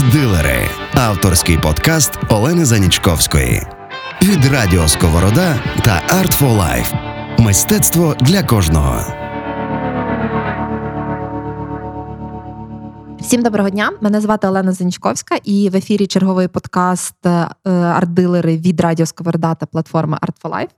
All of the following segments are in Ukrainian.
Арт-дилери авторський подкаст Олени Занічковської від Радіо Сковорода та Art for Life. Мистецтво для кожного. Всім доброго дня. Мене звати Олена Занічковська, і в ефірі черговий подкаст е, арт-дилери від Радіо Сковорода та платформи Art for Life.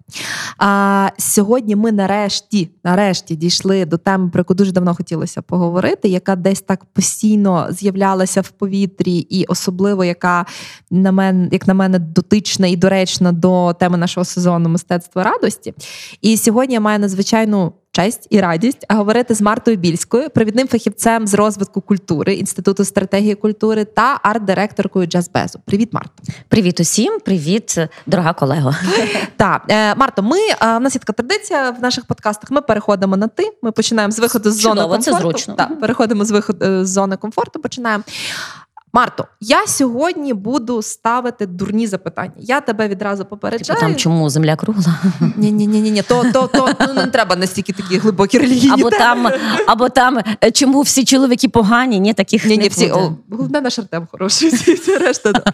А сьогодні ми нарешті нарешті дійшли до теми, про яку дуже давно хотілося поговорити, яка десь так постійно з'являлася в повітрі, і особливо яка на мене, як на мене, дотична і доречна до теми нашого сезону мистецтва радості. І сьогодні я маю надзвичайну честь і радість говорити з Мартою Більською, провідним фахівцем з розвитку культури інституту стратегії культури та арт-директоркою Джазбезу. Привіт, Марто. Привіт усім, привіт, дорога колего. Так, е, Марто, ми е, в нас є така традиція в наших подкастах. Ми переходимо на ти. Ми починаємо з виходу з зони комфорту. Це зручно. Так, переходимо з виходу е, з зони комфорту. Починаємо. Марто, я сьогодні буду ставити дурні запитання. Я тебе відразу попереджаю. Типу там чому земля кругла? Ні, ні, ні, ні, то то, то ну, не треба настільки такі глибокі релігійні Або теми. там, або там е, чому всі чоловіки погані? Ні, таких ні, не ні, всі о, головне наш Артем хороший. Всі решта. Да.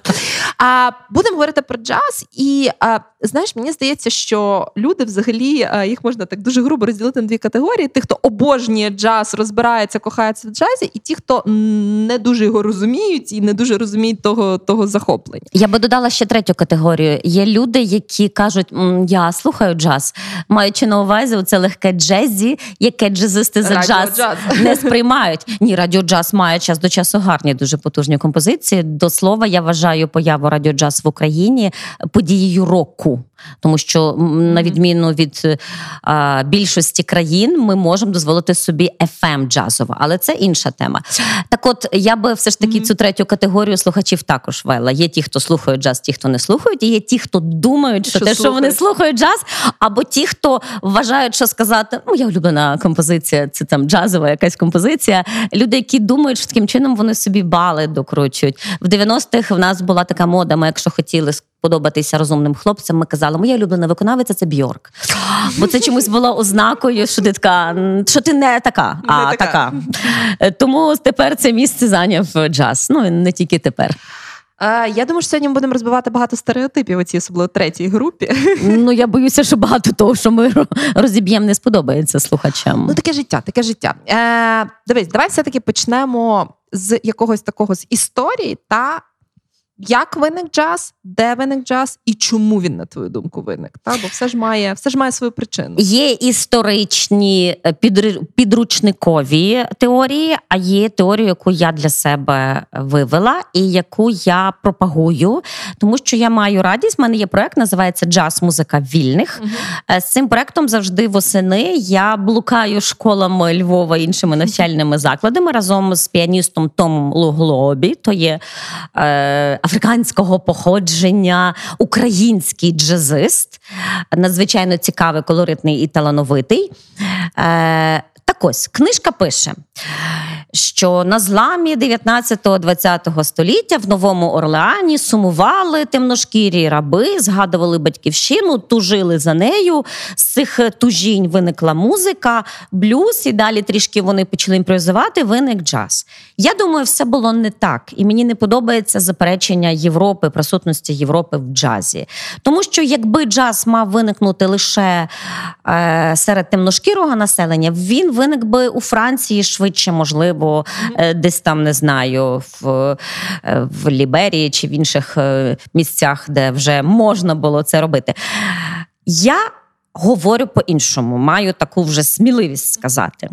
А будемо говорити про джаз, і а, знаєш, мені здається, що люди взагалі а, їх можна так дуже грубо розділити на дві категорії: тих, хто обожнює джаз, розбирається, кохається в джазі, і ті, хто не дуже його розуміють і не дуже розуміють того, того захоплення. Я би додала ще третю категорію. Є люди, які кажуть, я слухаю джаз, маючи на увазі це легке джезі, яке джазисти за джаз не сприймають. Ні, радіоджаз має час до часу гарні, дуже потужні композиції. До слова, я вважаю появу радіоджаз в Україні подією року. Тому що на відміну від а, більшості країн, ми можемо дозволити собі fm джазово, але це інша тема. Так, от я би все ж таки цю третю категорію слухачів також вела. Є ті, хто слухають джаз, ті, хто не слухають, і є ті, хто думають, що, Що те, що вони слухають. слухають джаз, або ті, хто вважають, що сказати, ну я улюблена композиція, це там джазова якась композиція. Люди, які думають, що таким чином вони собі бали докручують. В 90-х в нас була така мода. Ми, якщо хотіли сподобатися розумним хлопцям, ми казали, моя улюблена виконавиця це Бьорк. Бо це чомусь було ознакою, що ти така, що ти не така, а Не така. така. Е, Тому тепер це місце зайняв джаз. Ну і не тільки тепер. Е, я думаю, що сьогодні ми будемо розбивати багато стереотипів у цій особливо третій групі. Ну я боюся, що багато того, що ми розіб'ємо, не сподобається слухачам. Ну, таке життя, таке життя. Е, дивись, давай все-таки почнемо з якогось такого з історії та як виник джаз, де виник джаз і чому він, на твою думку, виник. Та? Бо все ж має, все ж має свою причину. Є історичні е, підручникові теорії, а є теорія, яку я для себе вивела і яку я пропагую, тому що я маю радість. У мене є проект, називається Джаз Музика вільних. Е, З цим проектом завжди восени я блукаю школами Львова і іншими навчальними закладами разом з піаністом Томом Луглобі. То є е, африканського походження, український джазист, надзвичайно цікавий, колоритний і талановитий. Так ось книжка пише. Що на зламі 19-20 століття в Новому Орлеані сумували темношкірі раби, згадували батьківщину, тужили за нею. З цих тужінь виникла музика, блюз, і далі трішки вони почали імпровізувати. Виник джаз. Я думаю, все було не так, і мені не подобається заперечення Європи, присутності Європи в джазі. Тому що якби джаз мав виникнути лише е, серед темношкірого населення, він виник би у Франції швидше, можливо, е, десь там не знаю, в, е, в Ліберії чи в інших е, місцях, де вже можна було це робити. Я говорю по-іншому, маю таку вже сміливість сказати.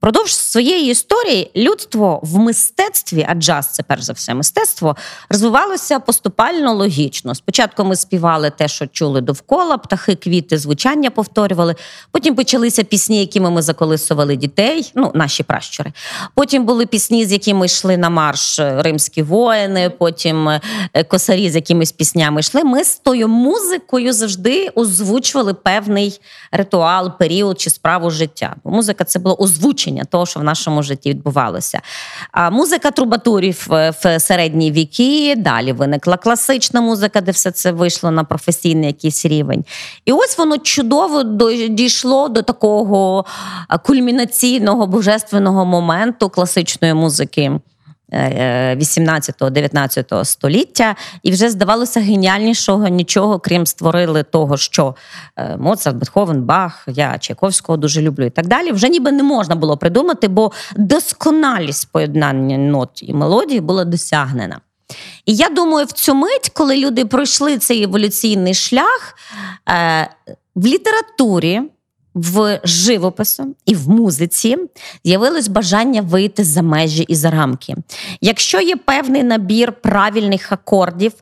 Продовж своєї історії людство в мистецтві, а джаз це перш за все мистецтво, розвивалося поступально логічно. Спочатку ми співали те, що чули довкола, птахи, квіти, звучання повторювали. Потім почалися пісні, якими ми заколисували дітей, ну наші пращури. Потім були пісні, з якими йшли на марш е, римські воїни. Потім е, косарі з якимись піснями йшли. Ми з тою музикою завжди озвучували певний ритуал, період чи справу життя. Бо музика це було озвучення того, що в нашому житті відбувалося. А музика трубадурів е, в середні віки. Далі виникла класична музика, де все це вийшло на професійний якийсь рівень. І ось воно чудово до- дійшло до такого кульмінаційного божественного моменту класичної музики. 18-19 століття, і вже здавалося геніальнішого нічого, крім створили того, що Моцарт, Бетховен, Бах, я Чайковського дуже люблю і так далі. Вже ніби не можна було придумати, бо досконалість поєднання нот і мелодії була досягнена. І я думаю, в цю мить, коли люди пройшли цей еволюційний шлях е, в літературі, в живопису і в музиці з'явилось бажання вийти за межі і за рамки. Якщо є певний набір правильних акордів,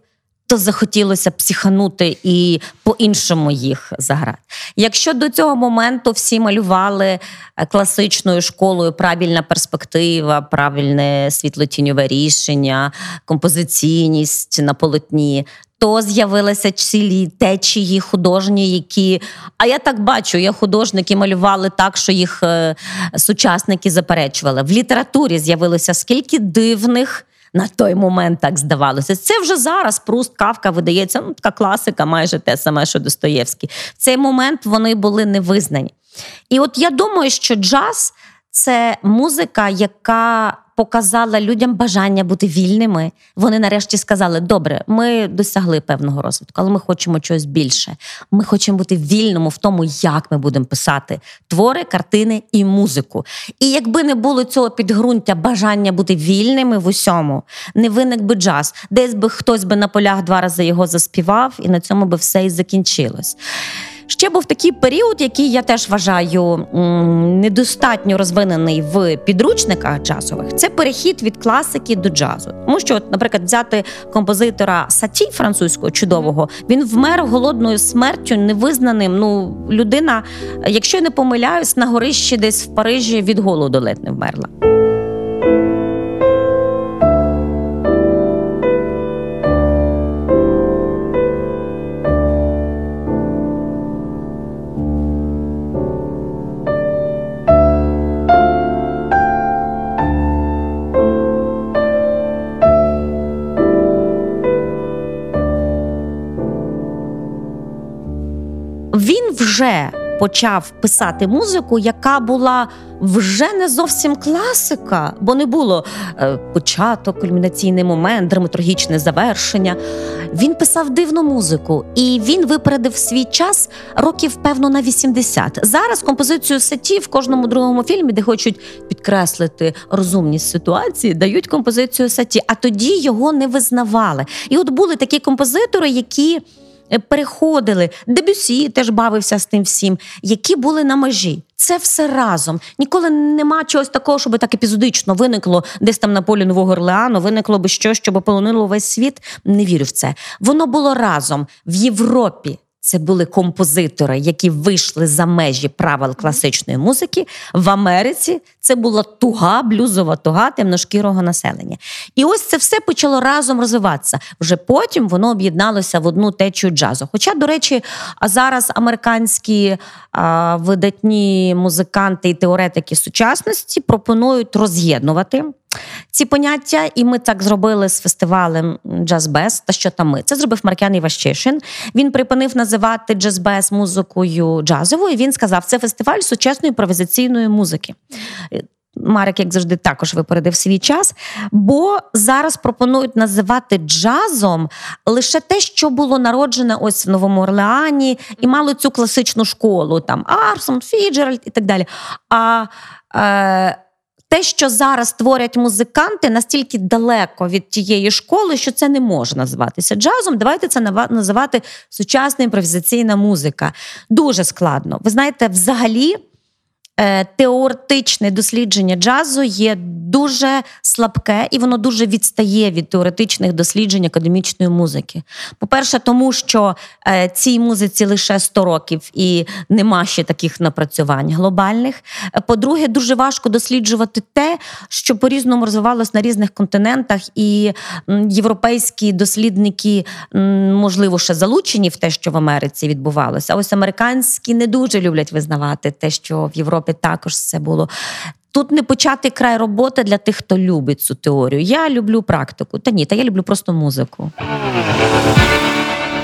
то захотілося психанути і по-іншому їх заграти. Якщо до цього моменту всі малювали е, класичною школою правильна перспектива, правильне світлотіньове рішення, композиційність на полотні. То з'явилися цілі течії художні, які. А я так бачу, я художники малювали так, що їх е, сучасники заперечували. В літературі з'явилося скільки дивних на той момент так здавалося. Це вже зараз Пруст Кавка видається, ну така класика, майже те саме, що Достоєвський. В цей момент вони були невизнані. І от я думаю, що джаз це музика, яка показала людям бажання бути вільними. Вони нарешті сказали: добре, ми досягли певного розвитку, але ми хочемо чогось більше. Ми хочемо бути вільними в тому, як ми будемо писати твори, картини і музику. І якби не було цього підґрунтя бажання бути вільними в усьому, не виник би джаз, десь би хтось би на полях два рази його заспівав, і на цьому би все і закінчилось. Ще був такий період, який я теж вважаю недостатньо розвинений в підручниках джазових. Це перехід від класики до джазу. Тому що, наприклад, взяти композитора Саті французького чудового, він вмер голодною смертю невизнаним. Ну, людина, якщо я не помиляюсь, на горищі десь в Парижі від голоду ледь не вмерла. Вже почав писати музику, яка була вже не зовсім класика, бо не було е, початок, кульмінаційний момент, драматургічне завершення. Він писав дивну музику, і він випередив свій час років, певно, на 80. Зараз композицію сеті в кожному другому фільмі, де хочуть підкреслити розумність ситуації, дають композицію сеті, а тоді його не визнавали. І от були такі композитори, які. Е, переходили. Дебюсі теж бавився з тим всім, які були на межі. Це все разом. Ніколи нема чогось такого, щоб так епізодично виникло десь там на полі Нового Орлеану, виникло би щось, щоб полонило весь світ. Не вірю в це. Воно було разом в Європі. Це були композитори, які вийшли за межі правил класичної музики. В Америці це була туга, блюзова туга темношкірого населення. І ось це все почало разом розвиватися. Вже потім воно об'єдналося в одну течію джазу. Хоча, до речі, зараз американські а, видатні музиканти і теоретики сучасності пропонують роз'єднувати ці поняття, і ми так зробили з фестивалем Джазбез. Та що там ми? Це зробив Маркян Іващишин. Він припинив називати джазбез музикою джазовою. Він сказав, це фестиваль сучасної імпровізаційної музики. Марик, як завжди, також випередив свій час, бо зараз пропонують називати джазом лише те, що було народжене ось в Новому Орлеані, і мало цю класичну школу, там Арсон, Фіджеральд і так далі. А е, те, що зараз творять музиканти, настільки далеко від тієї школи, що це не може називатися джазом. Давайте це називати сучасна імпровізаційна музика. Дуже складно. Ви знаєте, взагалі. Е, теоретичне дослідження джазу є дуже слабке і воно дуже відстає від теоретичних досліджень академічної музики. По-перше, тому що е, цій музиці лише 100 років і нема ще таких напрацювань глобальних. Е, по-друге, дуже важко досліджувати те, що по-різному розвивалось на різних континентах, і європейські дослідники, можливо, ще залучені в те, що в Америці відбувалося. А ось американські не дуже люблять визнавати те, що в Європі. Європі також це було. Тут не почати край роботи для тих, хто любить цю теорію. Я люблю практику. Та ні, та я люблю просто музику.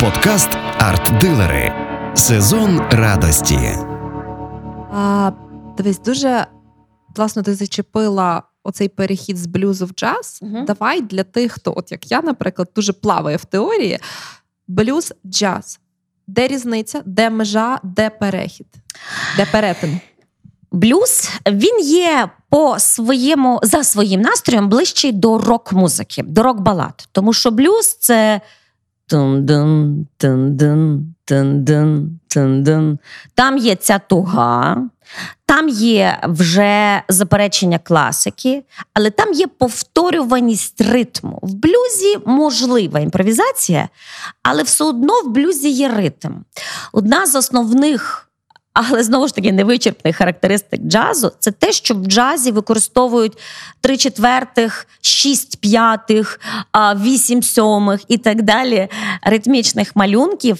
Подкаст Арт-дилери. Сезон радості. А, Дивись, дуже класно ти зачепила оцей перехід з блюзу в джаз, угу. давай для тих, хто, от як я, наприклад, дуже плаває в теорії, блюз джаз. Де різниця, де межа, де перехід, де перетин? Блюз він є по своєму за своїм настроєм ближчий до рок-музики, до рок-балад. Тому що блюз це тун-дун, тун-дун. Там є ця туга, там є вже заперечення класики, але там є повторюваність ритму. В блюзі можлива імпровізація, але все одно в блюзі є ритм. Одна з основних. Але знову ж таки невичерпних характеристик джазу це те, що в джазі використовують три четвертих, шість п'ятих, вісім сьомих і так далі ритмічних малюнків.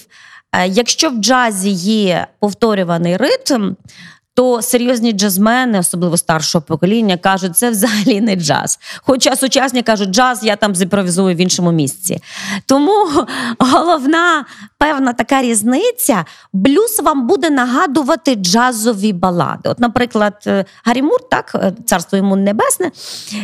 Е, якщо в джазі є повторюваний ритм, то серйозні джазмени, особливо старшого покоління, кажуть, це взагалі не джаз. Хоча сучасні кажуть, джаз я там зімпровізую в іншому місці. Тому головна певна така різниця: блюз вам буде нагадувати джазові балади. От, наприклад, е, Гаррі Мур, так, е, царство йому небесне,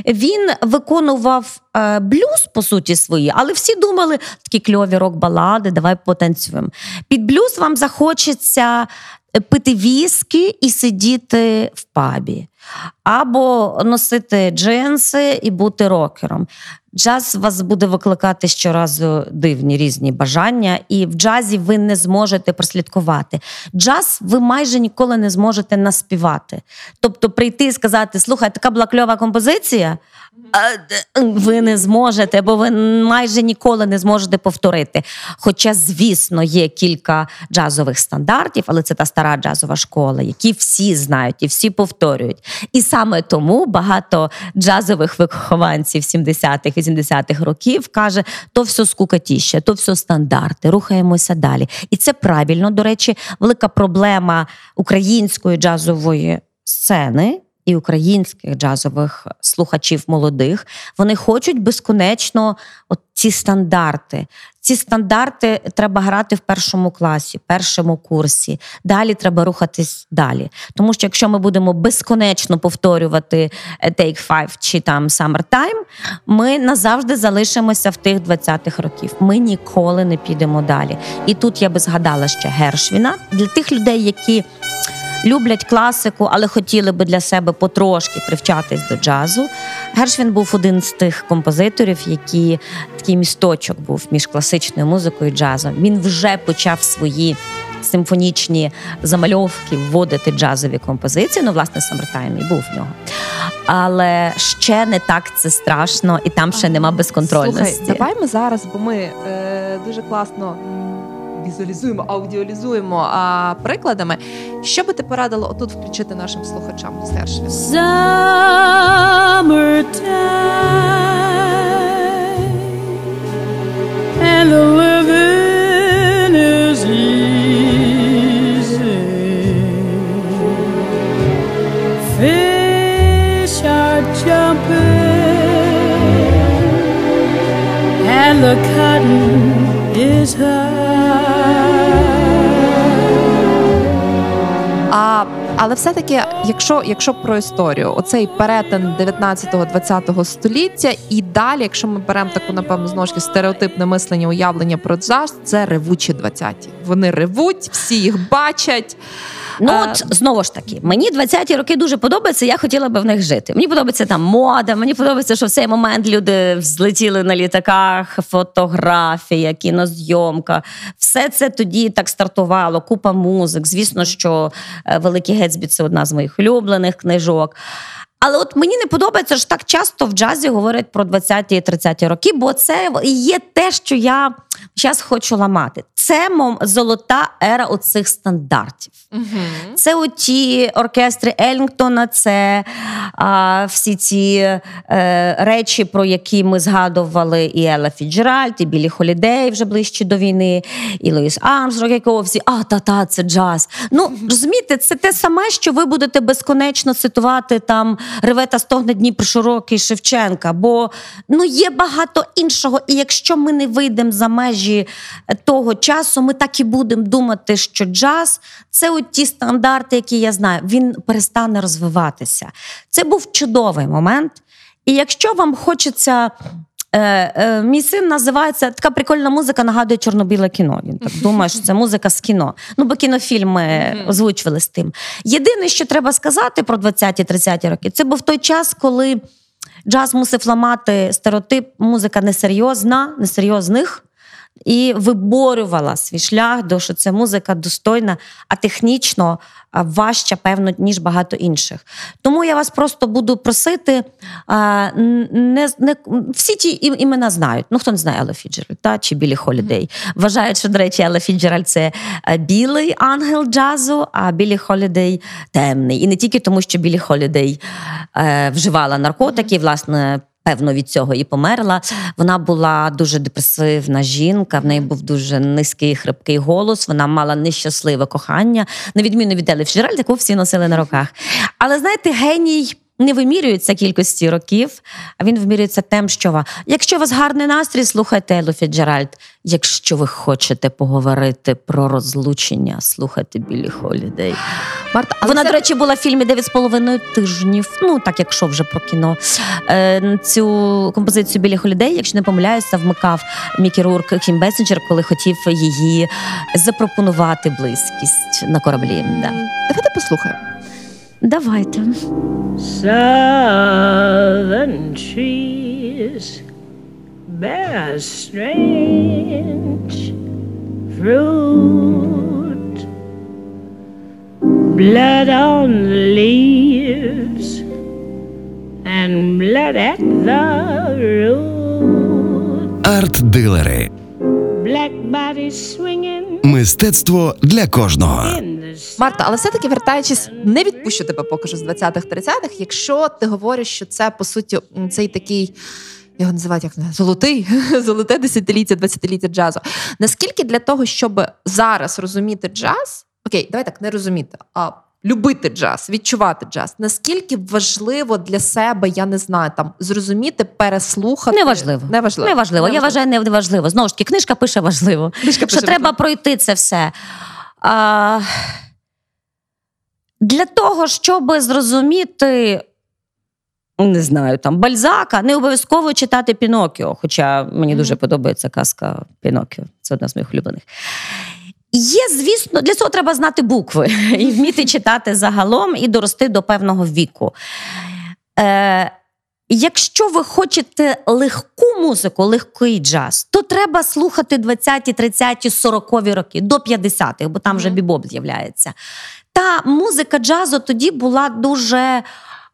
він виконував е, блюз, по суті, свої, але всі думали, такі кльові рок-балади, давай потанцюємо. Під блюз вам захочеться пити віскі і сидіти в пабі, або носити джинси і бути рокером. Джаз вас буде викликати щоразу дивні різні бажання, і в джазі ви не зможете прослідкувати. Джаз ви майже ніколи не зможете наспівати. Тобто прийти і сказати: слухай, така була кльова композиція. Ви не зможете, бо ви майже ніколи не зможете повторити. Хоча, звісно, є кілька джазових стандартів, але це та стара джазова школа, які всі знають і всі повторюють. І саме тому багато джазових вихованців 70-х, 80-х років каже: то все скукатіще, то все стандарти, рухаємося далі. І це правильно. До речі, велика проблема української джазової сцени і українських джазових слухачів молодих. Вони хочуть безконечно от ці стандарти. Ці стандарти треба грати в першому класі, першому курсі. Далі треба рухатись далі. Тому що якщо ми будемо безконечно повторювати е, Take Five чи там Summertime, ми назавжди залишимося в тих 20-х років. Ми ніколи не підемо далі. І тут я би згадала ще Гершвіна для тих людей, які люблять класику, але хотіли би для себе потрошки привчатись до джазу. Гершвін був один з тих композиторів, які такий місточок був між класичною музикою і джазом. Він вже почав свої. Симфонічні замальовки вводити джазові композиції. Ну, власне, Самертайм і був в нього. Але ще не так це страшно, і там ще нема безконтрольності. Слухай, Давай ми зараз, бо ми е, дуже класно візуалізуємо, аудіалізуємо а, прикладами. Що би ти порадила отут включити нашим слухачам з And and the cotton is high. А, Але все-таки, якщо якщо про історію, оцей перетин 19-20 століття, і далі, якщо ми беремо таку, напевно, таки стереотипне мислення, уявлення про джаз, це ревучі 20-ті. Вони ревуть, всі їх бачать. Ну е, от знову ж таки, мені 20-ті роки дуже подобаються. Я хотіла би в них жити. Мені подобається там мода. Мені подобається, що в цей момент люди взлетіли на літаках, фотографія, кінозйомка. Все це тоді так стартувало. Купа музик. Звісно, що е, Великий Гетсбі це одна з моїх улюблених книжок. Але от мені не подобається, що так часто в джазі говорять про 20-ті і 30-ті роки, бо це є те, що я зараз хочу ламати. Це мом, золота ера оцих стандартів. Угу. Це оті оркестри Елінгтона, це а, всі ці е, речі, про які ми згадували, і Елла Фіцджеральд, і Білі Холідей вже ближче до війни, і Луїс Армстронг, якого всі а та-та, це джаз. Ну розумієте, це те саме, що ви будете безконечно цитувати там реве та стогне Дніпр широкий Шевченка. Бо ну є багато іншого, і якщо ми не вийдемо за межі того часу, ми так і будемо думати, що джаз це от ті стандарти, які я знаю, він перестане розвиватися. Це був чудовий момент. І якщо вам хочеться. Е, е, Мій син називається така прикольна музика, нагадує чорно-біле кіно. Він так думає, що це музика з кіно. Ну, бо кінофільми озвучували з тим. Єдине, що треба сказати про 20-30 роки, це був той час, коли джаз мусив ламати стереотип, музика несерйозна, несерйозних і виборювала свій шлях, до що це музика достойна, а технічно важча, певно, ніж багато інших. Тому я вас просто буду просити. не, не Всі ті імена знають. Ну, хто не знає Елла Фіцджеральд, та чи Білі Холідей. Вважають, що, до речі, Елла Фіцджеральд – це білий ангел джазу, а Білі Холідей темний. І не тільки тому, що Білі Холідей е, вживала наркотики, власне певно від цього і померла. Вона була дуже депресивна жінка. В неї був дуже низький хрипкий голос. Вона мала нещасливе кохання, на відміну від Елі Фіцджеральд, яку всі носили на руках. Але знаєте, геній не вимірюється кількості років, а він вимірюється тим, що ви. Якщо у вас гарний настрій, слухайте Елу Фіцджеральд. Якщо ви хочете поговорити про розлучення, слухайте Білі Холідей. Марта, але Вона, це... до речі, була в фільмі дев'ять з половиною тижнів. Ну, так якщо вже про кіно. Е, Цю композицію Білі Холідей, якщо не помиляюся, вмикав Мікі Рурк Кім Бесенджер, коли хотів її запропонувати близькість на кораблі. Да. Давайте послухаємо. Давайте. Southern trees bear strange fruit, blood on the leaves and blood at the root. Арт-дилери. Black. Мистецтво для кожного. Марта, але все-таки вертаючись, не відпущу тебе поки що з 20-х, 30-х, Якщо ти говориш, що це по суті цей такий. Його називають як золотий, золоте десятиліття, двадцятиліття джазу. Наскільки для того, щоб зараз розуміти джаз, окей, давай так не розуміти, а любити джаз, відчувати джаз, наскільки важливо для себе, я не знаю, там зрозуміти, переслухати неважливо. Неважливо. Неважливо. Я вважаю, не важливо. Знову ж таки, книжка пише важливо. Книжка пише що важливо. треба пройти це все. А... Для того, щоб зрозуміти. Не знаю, там Бальзака, не обов'язково читати Пінокіо, хоча мені mm-hmm. дуже подобається казка Пінокіо. Це одна з моїх улюблених. Є, звісно, для цього треба знати букви і вміти читати загалом і дорости до певного віку. Е, Якщо ви хочете легку музику, легкий джаз, то треба слухати 20-ті, 30-ті, 40-ві роки, до 50-х, бо там вже бібоп з'являється. Та музика джазу тоді була дуже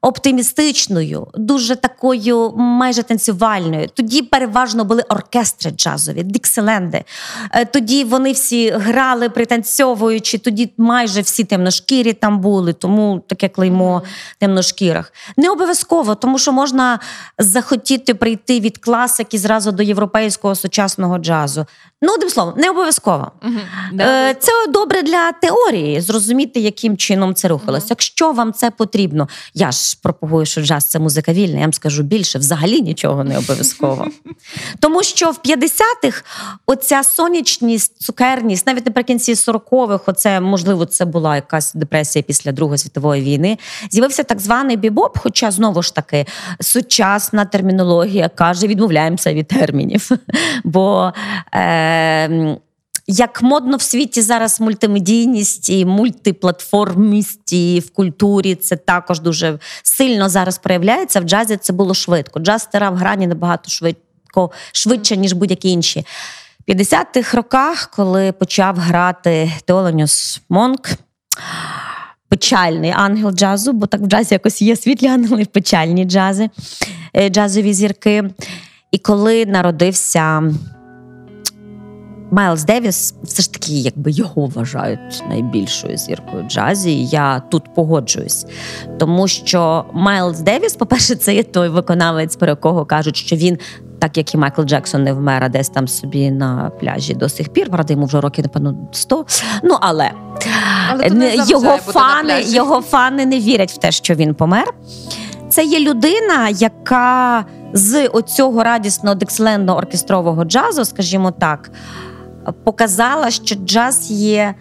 оптимістичною, дуже такою майже танцювальною. Тоді переважно були оркестри джазові, дикселенди. Е, тоді вони всі грали, пританцьовуючи, тоді майже всі темношкірі там були, тому таке клеймо темношкірах. Не обов'язково, тому що можна захотіти прийти від класики зразу до європейського сучасного джазу. Ну, одним словом, не обов'язково. Угу. Це добре для теорії, зрозуміти, яким чином це рухалося. Угу. Якщо вам це потрібно, я ж пропагую, що джаз це музика вільна, я вам скажу більше, взагалі нічого не обов'язково. Тому що в 50-х оця сонячність, цукерність, навіть наприкінці 40-х, оце можливо, це була якась депресія після Другої світової війни. З'явився так званий бібоп, хоча знову ж таки сучасна термінологія каже, відмовляємося від термінів. Бо е, як модно в світі зараз мультимедійність і мультиплатформість і в культурі, це також дуже сильно зараз проявляється. В джазі це було швидко. Джаз стирав грані набагато швидко, швидше, ніж будь-які інші. В 50-х роках, коли почав грати Теолоніус Монк, печальний ангел джазу, бо так в джазі якось є світлі ангели, печальні джази, е, джазові зірки. І коли народився. Майлз Девіс все ж таки, якби його вважають найбільшою зіркою джазі. Я тут погоджуюсь, тому що Майлз Девіс, по-перше, це є той виконавець, про якого кажуть, що він. Так як і Майкл Джексон не вмер, а десь там собі на пляжі до сих пір, правда, йому вже років, напевно, 100. Ну, але, але не його фани його фани не вірять в те, що він помер. Це є людина, яка з оцього радісного дикслендного оркестрового джазу, скажімо так, показала, що джаз є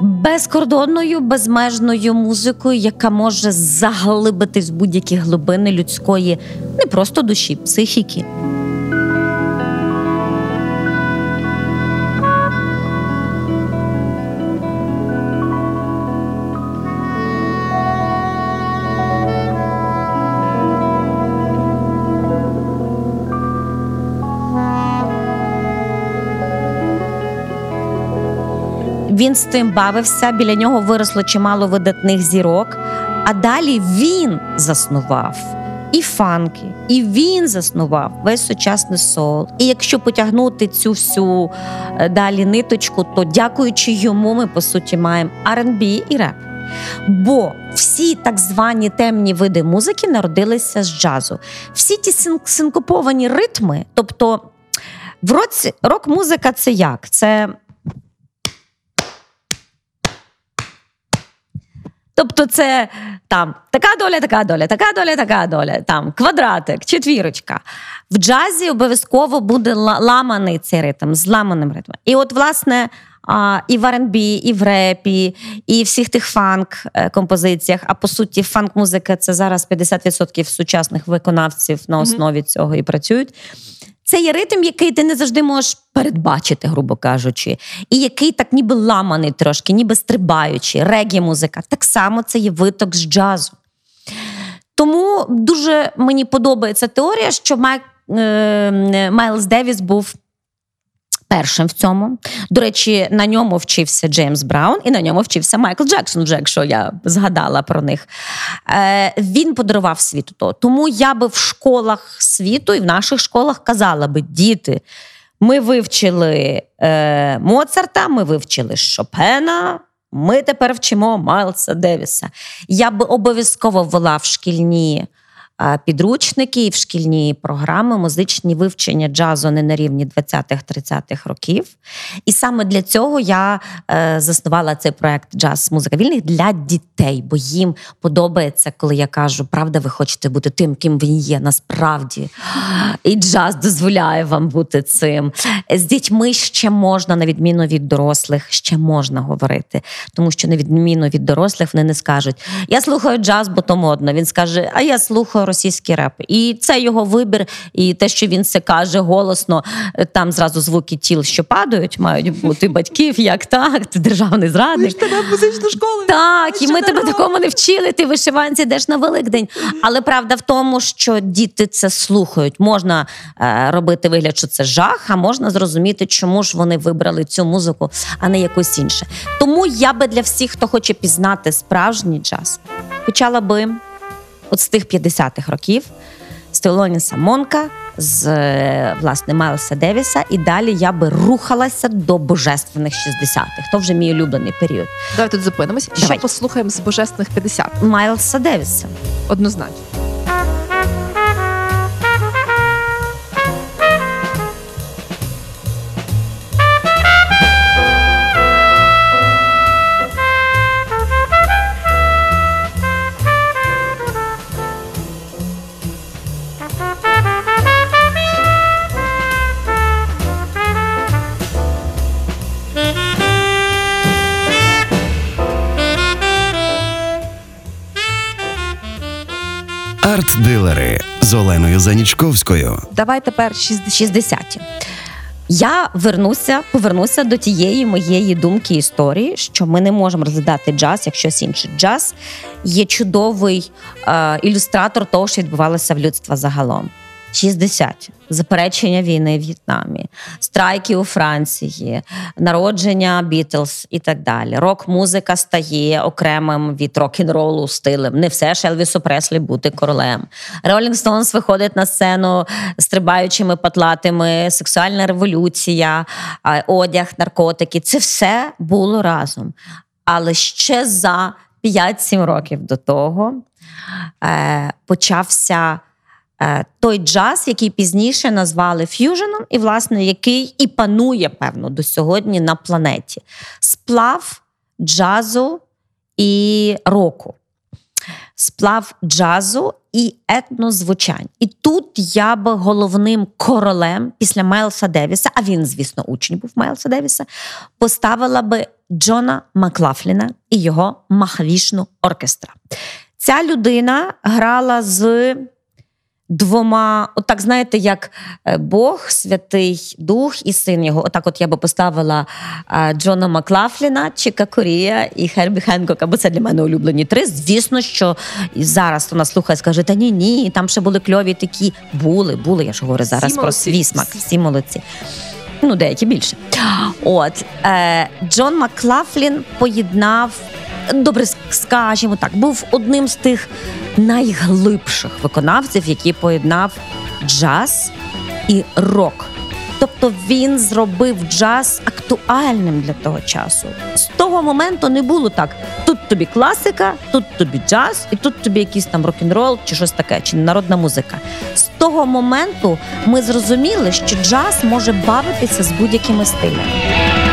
безкордонною, безмежною музикою, яка може заглибитись в будь-які глибини людської, не просто душі, психіки. Він з тим бавився, біля нього виросло чимало видатних зірок. А далі він заснував і фанки, і він заснував весь сучасний соул. І якщо потягнути цю всю е, далі ниточку, то дякуючи йому, ми по суті маємо R&B і реп. Бо всі так звані темні види музики народилися з джазу. Всі ті син- синкоповані ритми, тобто в році рок-музика це як? Це Тобто, це там така доля, така доля, така доля, така доля, там квадратик, четвірочка. В джазі обов'язково буде ламаний цей ритм, з ламаним ритмом. І от, власне, а, і в R&B, і в репі, і всіх тих фанк-композиціях. А по суті, фанк-музика це зараз 50% сучасних виконавців на основі цього і працюють. Це є ритм, який ти не завжди можеш передбачити, грубо кажучи, і який так ніби ламаний трошки, ніби стрибаючий, регі музика. Так само це є виток з джазу. Тому дуже мені подобається теорія, що Майк, е, Майлз Девіс був першим в цьому. До речі, на ньому вчився Джеймс Браун, і на ньому вчився Майкл Джексон, вже якщо я згадала про них. Е, він подарував світу то. Тому я би в школах світу і в наших школах казала би: діти, ми вивчили е, Моцарта, ми вивчили Шопена. Ми тепер вчимо Майлса Девіса. Я би обов'язково ввела в шкільні підручники і в шкільні програми музичні вивчення джазу не на рівні 20-30-х років. І саме для цього я е, заснувала цей проект Джаз Музика вільних для дітей, бо їм подобається, коли я кажу, правда, ви хочете бути тим, ким він є насправді. І джаз дозволяє вам бути цим. З дітьми ще можна, на відміну від дорослих, ще можна говорити. Тому що, на відміну від дорослих, вони не скажуть: Я слухаю джаз, бо то модно. Він скаже, а я слухаю російський реп. І це його вибір, і те, що він це каже голосно, там зразу звуки тіл, що падають, мають бути батьків, як так, ти державний зрадник. тебе в музичну школу. Так, і ми тебе робиш? такому не вчили. Ти вишиванці йдеш на Великдень. Але правда в тому, що діти це слухають. Можна е, робити вигляд, що це жах, а можна зрозуміти, чому ж вони вибрали цю музику, а не якусь інше. Тому я би для всіх, хто хоче пізнати справжній час, почала би от з тих 50-х років. З Телоніса Монка, з власне Майлса Девіса, і далі я би рухалася до божественних 60-х. То вже мій улюблений період. Давай тут зупинимося. Що послухаємо з божественних 50? Майлса Девіса. Однозначно. Арт-дилери з Оленою Занічковською. Давай тепер 60. 60-ті. Я вернуся, повернуся до тієї моєї думки історії, що ми не можемо розглядати джаз як щось інше. Джаз є чудовий е, ілюстратор того, що відбувалося в людства загалом. 60. Заперечення війни в В'єтнамі, страйки у Франції, народження Бітлз і так далі. Рок-музика стає окремим від рок-н-ролу стилем. Не все ж Елвісу Преслі бути королем. Ролінг Стоунс виходить на сцену стрибаючими патлатими, сексуальна революція, одяг, наркотики. Це все було разом. Але ще за 5-7 років до того е, почався той джаз, який пізніше назвали ф'юженом, і, власне, який і панує, певно, до сьогодні на планеті. Сплав джазу і року. сплав джазу і етнозвучань. І тут я би головним королем після Майлса Девіса, а він, звісно, учень був Майлса Девіса, поставила би Джона Маклафліна і його махавішну оркестра. Ця людина грала з двома, отак, знаєте, як е, Бог, Святий Дух і син його. Отак, от я би поставила Джона Маклафліна, Чіка Корія і Хербі Хенкока, бо це для мене улюблені три. Звісно, що зараз хто нас слухає, скаже, та ні, ні, там ще були кльові такі. Були, були, я ж говорю зараз про молодці. свій смак. Всі молодці. Ну, деякі більше. От е, Джон Маклафлін поєднав. Добре, скажімо так, був одним з тих найглибших виконавців, який поєднав джаз і рок. Тобто він зробив джаз актуальним для того часу. З того моменту не було так: тут тобі класика, тут тобі джаз, і тут тобі якийсь там рок-н-рол чи щось таке, чи народна музика. З того моменту ми зрозуміли, що джаз може бавитися з будь-якими стилями.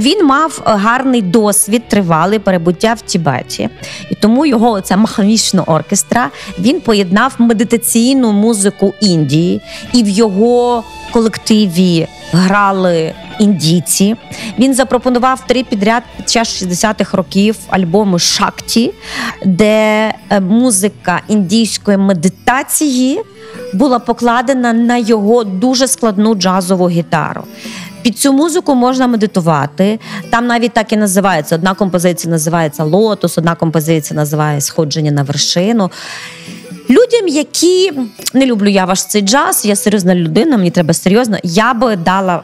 Він мав е, гарний досвід, тривалий перебуття в Тібеті, і тому його оця махавішна оркестра він поєднав медитаційну музику Індії, і в його колективі грали індійці. Він запропонував три підряд під час 60-х років альбому Шакті, де е, музика індійської медитації була покладена на його дуже складну джазову гітару. Під цю музику можна медитувати. Там навіть так і називається. Одна композиція називається Лотос, одна композиція називає Сходження на вершину. Людям, які не люблю я ваш цей джаз, я серйозна людина, мені треба серйозно. Я би дала.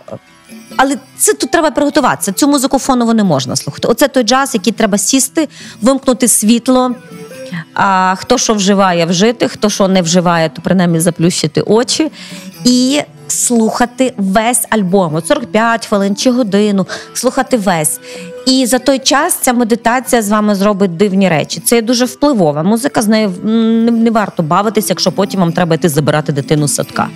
Але це тут треба приготуватися. Цю музику фоново не можна слухати. Оце той джаз, який треба сісти, вимкнути світло. А хто що вживає, вжити, хто що не вживає, то принаймні заплющити очі і слухати весь альбом. От 45 хвилин чи годину, слухати весь. І за той час ця медитація з вами зробить дивні речі. Це дуже впливова. Музика з нею не, не варто бавитися, якщо потім вам треба йти забирати дитину з садка.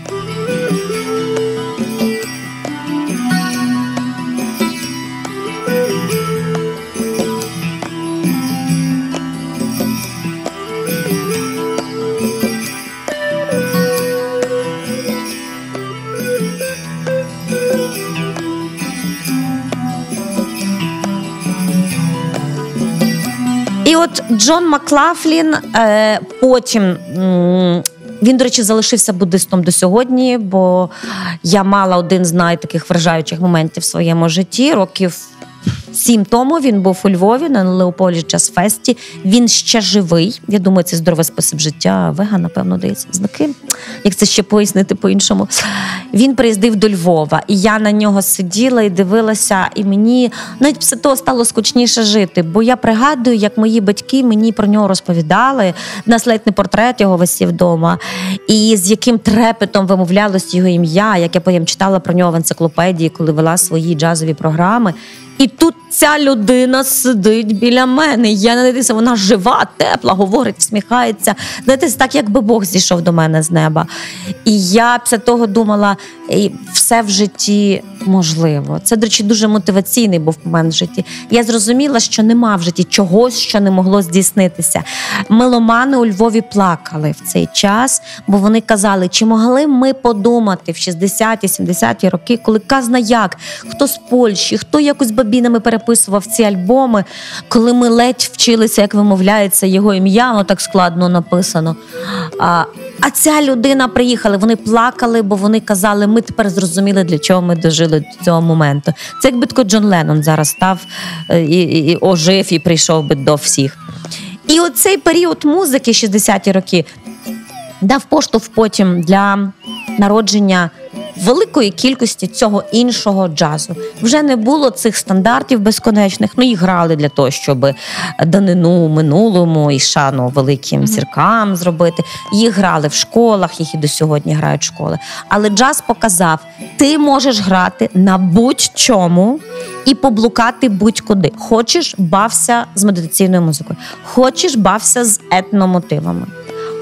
Джон Маклафлін е, потім. Він, до речі, залишився буддистом до сьогодні, бо я мала один з найтаких вражаючих моментів в своєму житті. Років сім тому він був у Львові на Леополі Джаз Фесті. Він ще живий. Я думаю, це здоровий спосіб життя. Вега, напевно, дається знаки. Як це ще пояснити по-іншому? Він приїздив до Львова, і я на нього сиділа і дивилася, і мені навіть після того стало скучніше жити. Бо я пригадую, як мої батьки мені про нього розповідали. У нас портрет його висів вдома, і з яким трепетом вимовлялось його ім'я, як я потім читала про нього в енциклопедії, коли вела свої джазові програми. І тут ця людина сидить біля мене. Я не дивлюся, вона жива, тепла, говорить, всміхається. Знаєте, так, якби Бог зійшов до мене з неба. І я після того думала, «Ей, все в житті можливо. Це, до речі, дуже мотиваційний був момент в житті. Я зрозуміла, що нема в житті чогось, що не могло здійснитися. Меломани у Львові плакали в цей час, бо вони казали, чи могли ми подумати в 60-ті, 70-ті роки, коли казна як, хто з Польщі, хто якось бабінами переписував ці альбоми, коли ми ледь вчилися, як вимовляється його ім'я, воно так складно написано. А, а ця людина приїхала, вони плакали, бо вони казали, ми тепер зрозуміли, для чого ми дожили до цього моменту. Це якби тако Джон Леннон зараз став е, і, і, і ожив і прийшов би до всіх. І оцей період музики, 60-ті роки, дав поштовх потім для народження великої кількості цього іншого джазу. Вже не було цих стандартів безконечних. Ну їх грали для того, щоб данину минулому і шану великим зіркам зробити. Їх грали в школах, їх і до сьогодні грають школи. Але джаз показав: ти можеш грати на будь-чому, і поблукати будь-куди. Хочеш, бався з медитаційною музикою, хочеш, бався з етномотивами.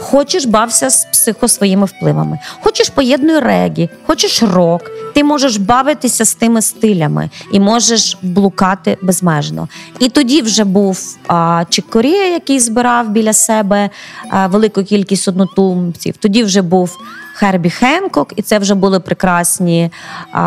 Хочеш бався з психо своїми впливами, хочеш поєднуй регі, хочеш рок. Ти можеш бавитися з тими стилями і можеш блукати безмежно. І тоді вже був а, Чик Корія, який збирав біля себе а, велику кількість однотумців. Тоді вже був Хербі Хенкок, і це вже були прекрасні а,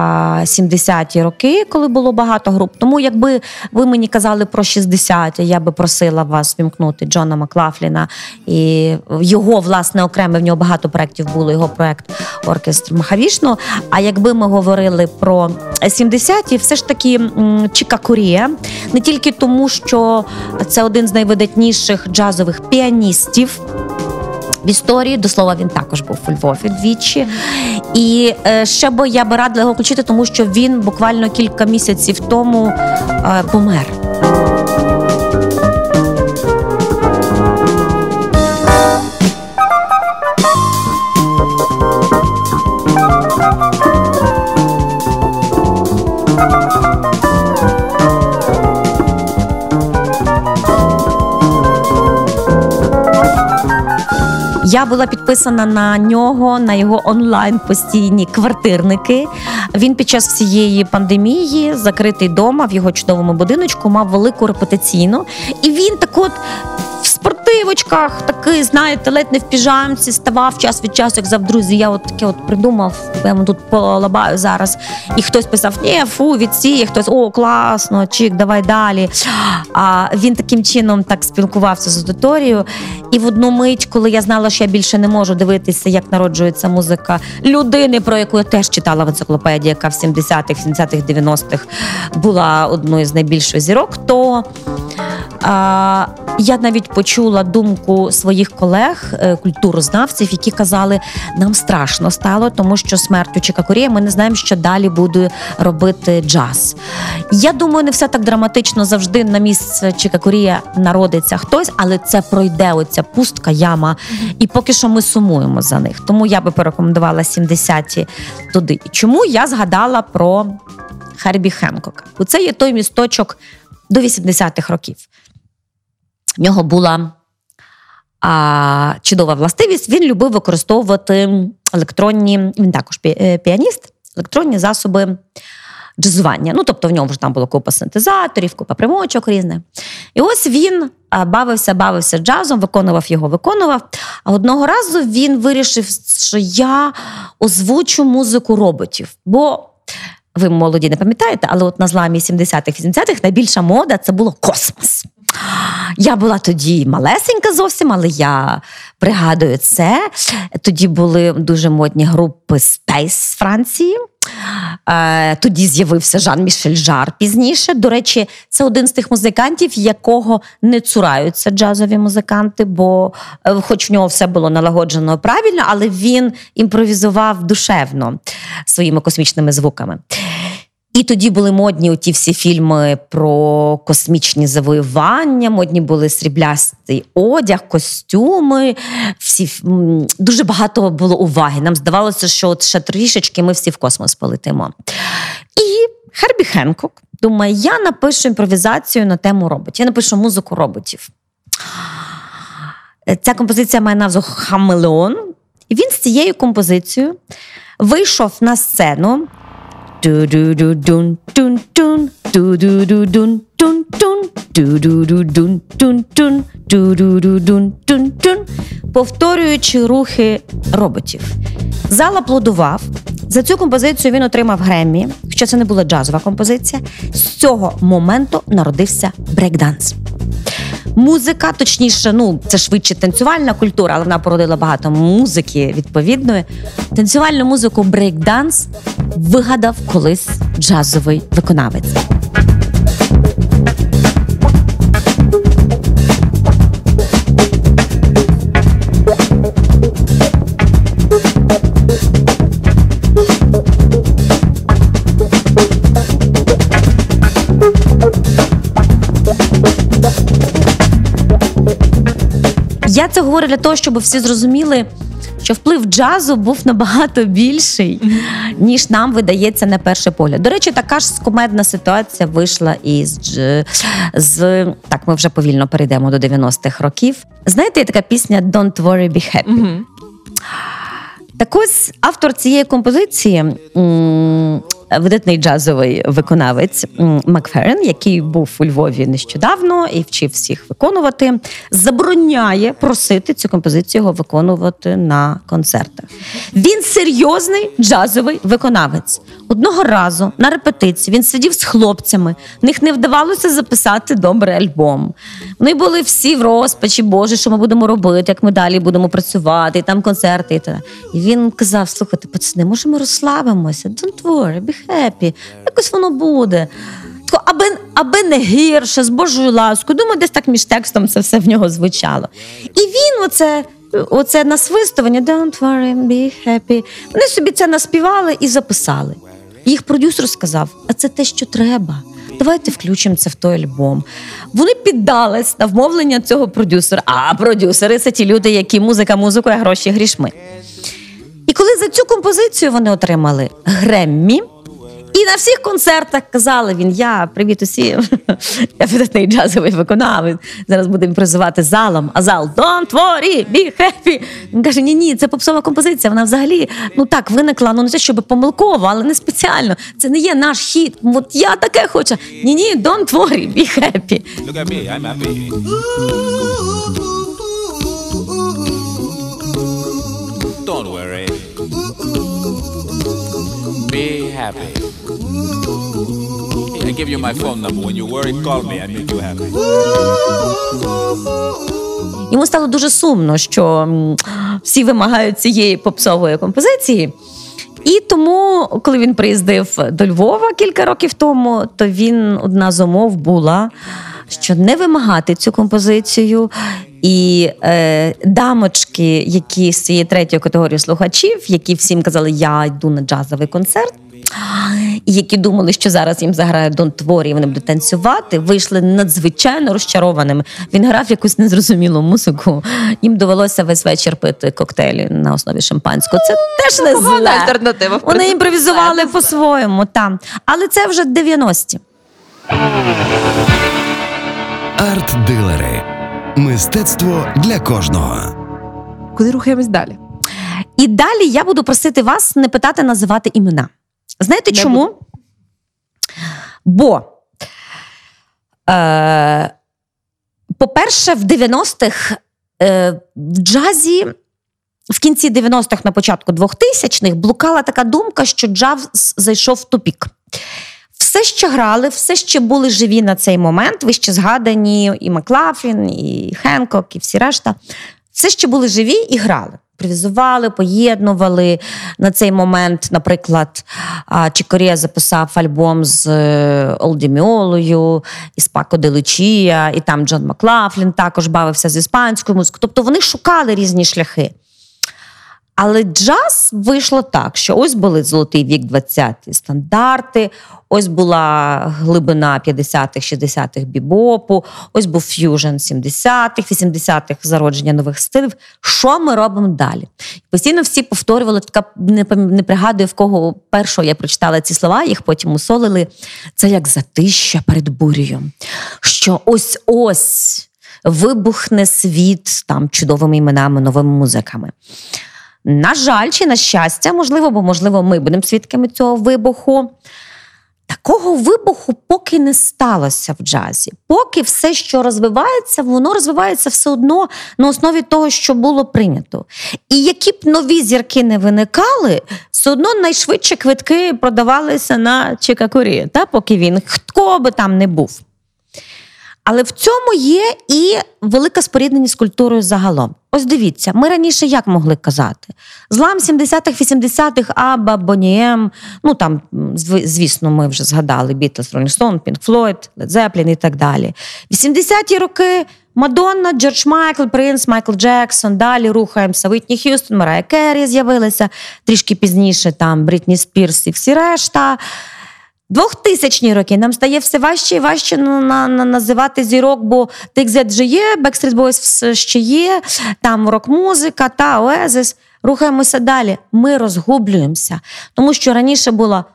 70-ті роки, коли було багато груп. Тому, якби ви мені казали про 60-ті, я би просила вас вімкнути Джона Маклафліна і його власне окреме в нього багато проєктів було. Його проєкт оркестр Махавішну. А якби ми говорили про 70-ті, все ж таки м, Чіка Корія, не тільки тому, що це один з найвидатніших джазових піаністів в історії. До слова, він також був у Львові двічі. І е, ще би я би радила його включити, тому що він буквально кілька місяців тому е, помер. Я була підписана на нього, на його онлайн постійні квартирники. Він під час всієї пандемії, закритий дома в його чудовому будиночку, мав велику репутаційну. І він так от в такий, знаєте, ледь не в піжамці, ставав час від часу, як зав друзі. Я от таке от придумав, я вам тут полабаю зараз. І хтось писав: ні, фу, відсіє, хтось о, класно, чик, давай далі. А він таким чином так спілкувався з аудиторією. І в одну мить, коли я знала, що я більше не можу дивитися, як народжується музика людини, про яку я теж читала в енциклопедії, яка в 70-х, 70-х, 90-х була одною з найбільших зірок, то я навіть почула думку своїх колег, е, культурознавців, які казали, нам страшно стало, тому що смертю Чика Корія ми не знаємо, що далі буде робити джаз. Я думаю, не все так драматично завжди на місце Чика народиться хтось, але це пройде оця пустка яма. І поки що ми сумуємо за них. Тому я би порекомендувала 70-ті туди. Чому я згадала про Харбі Хенкока? Бо це є той місточок до 80-х років. В нього була а, чудова властивість. Він любив використовувати електронні, він також е, піаніст, електронні засоби джазування. Ну, тобто в ньому ж там було купа синтезаторів, купа примочок різних. І ось він бавився, бавився джазом, виконував його, виконував. А одного разу він вирішив, що я озвучу музику роботів. Бо ви молоді не пам'ятаєте, але от на зламі 70-х, 80-х найбільша мода це було космос. Я була тоді малесенька зовсім, але я пригадую це. Тоді були дуже модні групи Space з Франції. Е, Тоді з'явився Жан-Мішель Жар пізніше. До речі, це один з тих музикантів, якого не цураються джазові музиканти, бо, е, хоч в нього все було налагоджено правильно, але він імпровізував душевно своїми космічними звуками. І тоді були модні оті всі фільми про космічні завоювання, модні були сріблястий одяг, костюми. Всі дуже багато було уваги. Нам здавалося, що от ще трішечки ми всі в космос полетимо. І Хербі Хенкок думає, я напишу імпровізацію на тему роботів. Я напишу музику роботів. Ця композиція має назву Хамелеон. І він з цією композицією вийшов на сцену. Ду-ду-ду-дун, тун-тун, ду-ду-ду-дун, тун-тун, ду-ду-ду-дун, тун-тун, ду-ду-ду-дун, тун-тун, повторюючи рухи роботів. Зал аплодував. За цю композицію він отримав Греммі, хоча це не була джазова композиція. З цього моменту народився брейкданс. Музика, точніше, ну це швидше танцювальна культура, але вона породила багато музики відповідної. Танцювальну музику брейкданс вигадав колись джазовий виконавець. Я це говорю для того, щоб всі зрозуміли, що вплив джазу був набагато більший, ніж нам видається на перший погляд. До речі, така ж кумедна ситуація вийшла із з так. Ми вже повільно перейдемо до 90-х років. Знаєте, є така пісня Don't worry, be happy. Мгм. Так ось автор цієї композиції. м, Видатний джазовий виконавець Макферен, який був у Львові нещодавно і вчив всіх виконувати, забороняє просити цю композицію його виконувати на концертах. Він серйозний джазовий виконавець. Одного разу на репетиції він сидів з хлопцями, в них не вдавалося записати добрий альбом. Вони були всі в розпачі, Боже, що ми будемо робити, як ми далі будемо працювати, і там концерти. І, так. і він казав: слухайте, пацани, може, ми розслабимося? Don't worry, be happy. Якось воно буде. Аби, аби не гірше, з Божою ласкою. Думаю, десь так між текстом це все в нього звучало. І він оце, оце насвистування Don't worry, be happy. Вони собі це наспівали і записали. Їх продюсер сказав: а це те, що треба. Давайте включимо це в той альбом. Вони піддались на вмовлення цього продюсера. А продюсери це ті люди, які музика музикою, а гроші грішми. І коли за цю композицію вони отримали Греммі, і на всіх концертах казали він: Я привіт усім. Я видатний джазовий виконавець. Зараз будемо призивати залом, а зал Don't worry, be happy. Він каже: Ні, ні, це попсова композиція. Вона взагалі ну так виникла, ну не те, щоб помилково, але не спеціально. Це не є наш хіт. От я таке хочу. Ні, ні, don't worry, be happy. Look at me, I'm happy. Don't worry. Be happy. I give you my phone number. When you worry, call me. I make you happy. Йому стало дуже сумно, що всі вимагають цієї попсової композиції. І тому, коли він приїздив до Львова кілька років тому, то він одна з умов була, що не вимагати цю композицію. І е, дамочки, які з цієї третьої категорії слухачів, які всім казали, я йду на джазовий концерт, які думали, що зараз їм заграє Дон Творі, і вони будуть танцювати, вийшли надзвичайно розчарованими. Він грав якусь незрозумілу музику. Їм довелося весь вечір пити коктейлі на основі шампанського. Це теж не зле. альтернатива, Вони імпровізували по-своєму там. Але це вже 90-ті. Арт-дилери. Мистецтво для кожного. Куди рухаємось далі? І далі я буду просити вас не питати називати імена. Знаєте Не чому? Бо, е, по-перше, в 90-х е, в джазі. В кінці 90-х, на початку 2000-х блукала така думка, що джаз зайшов в тупік. Все ще грали, все ще були живі на цей момент. Ви ще згадані і Маклафлін, і Хенкок, і всі решта. Все ще були живі і грали. Імпровізували, поєднували на цей момент. Наприклад, Чікорія записав альбом з е, Олдіміолою, із Пако де Лучія, і там Джон Маклафлін також бавився з іспанською музикою. Тобто вони шукали різні шляхи. Але джаз вийшло так, що ось були золотий вік 20-ті стандарти, ось була глибина 50-х, 60-х бібопу, ось був ф'южн 70-х, 80-х зародження нових стилів. Що ми робимо далі? Постійно всі повторювали, така не, не пригадую, в кого першого я прочитала ці слова, їх потім усолили. Це як затища перед бурею. Що ось ось вибухне світ там чудовими іменами, новими музиками. На жаль, чи на щастя, можливо, бо можливо, ми будемо свідками цього вибуху. Такого вибуху поки не сталося в джазі. Поки все, що розвивається, воно розвивається все одно на основі того, що було прийнято. І які б нові зірки не виникали, все одно найшвидше квитки продавалися на Чикакурі, та поки він хто би там не був. Але в цьому є і велика спорідненість з культурою загалом. Ось дивіться, ми раніше як могли казати? Злам 70-х, 80-х, Абба, Boney M, ну там, звісно, ми вже згадали Бітлз, Pink Floyd, Led Zeppelin і так далі. 80-ті роки Мадонна, Джордж Майкл, Принц, Майкл Джексон, далі рухаємося. Вітні Х'юстон, Марая Керрі з'явилися трішки пізніше, там Брітні Спірс і всі решта. 2000-ні роки нам стає все важче і важче на, на, на, називати зірок, бо TXZ вже є, Backstreet Boys ще є, там рок-музика та Oasis. Рухаємося далі. Ми розгублюємося, тому що раніше була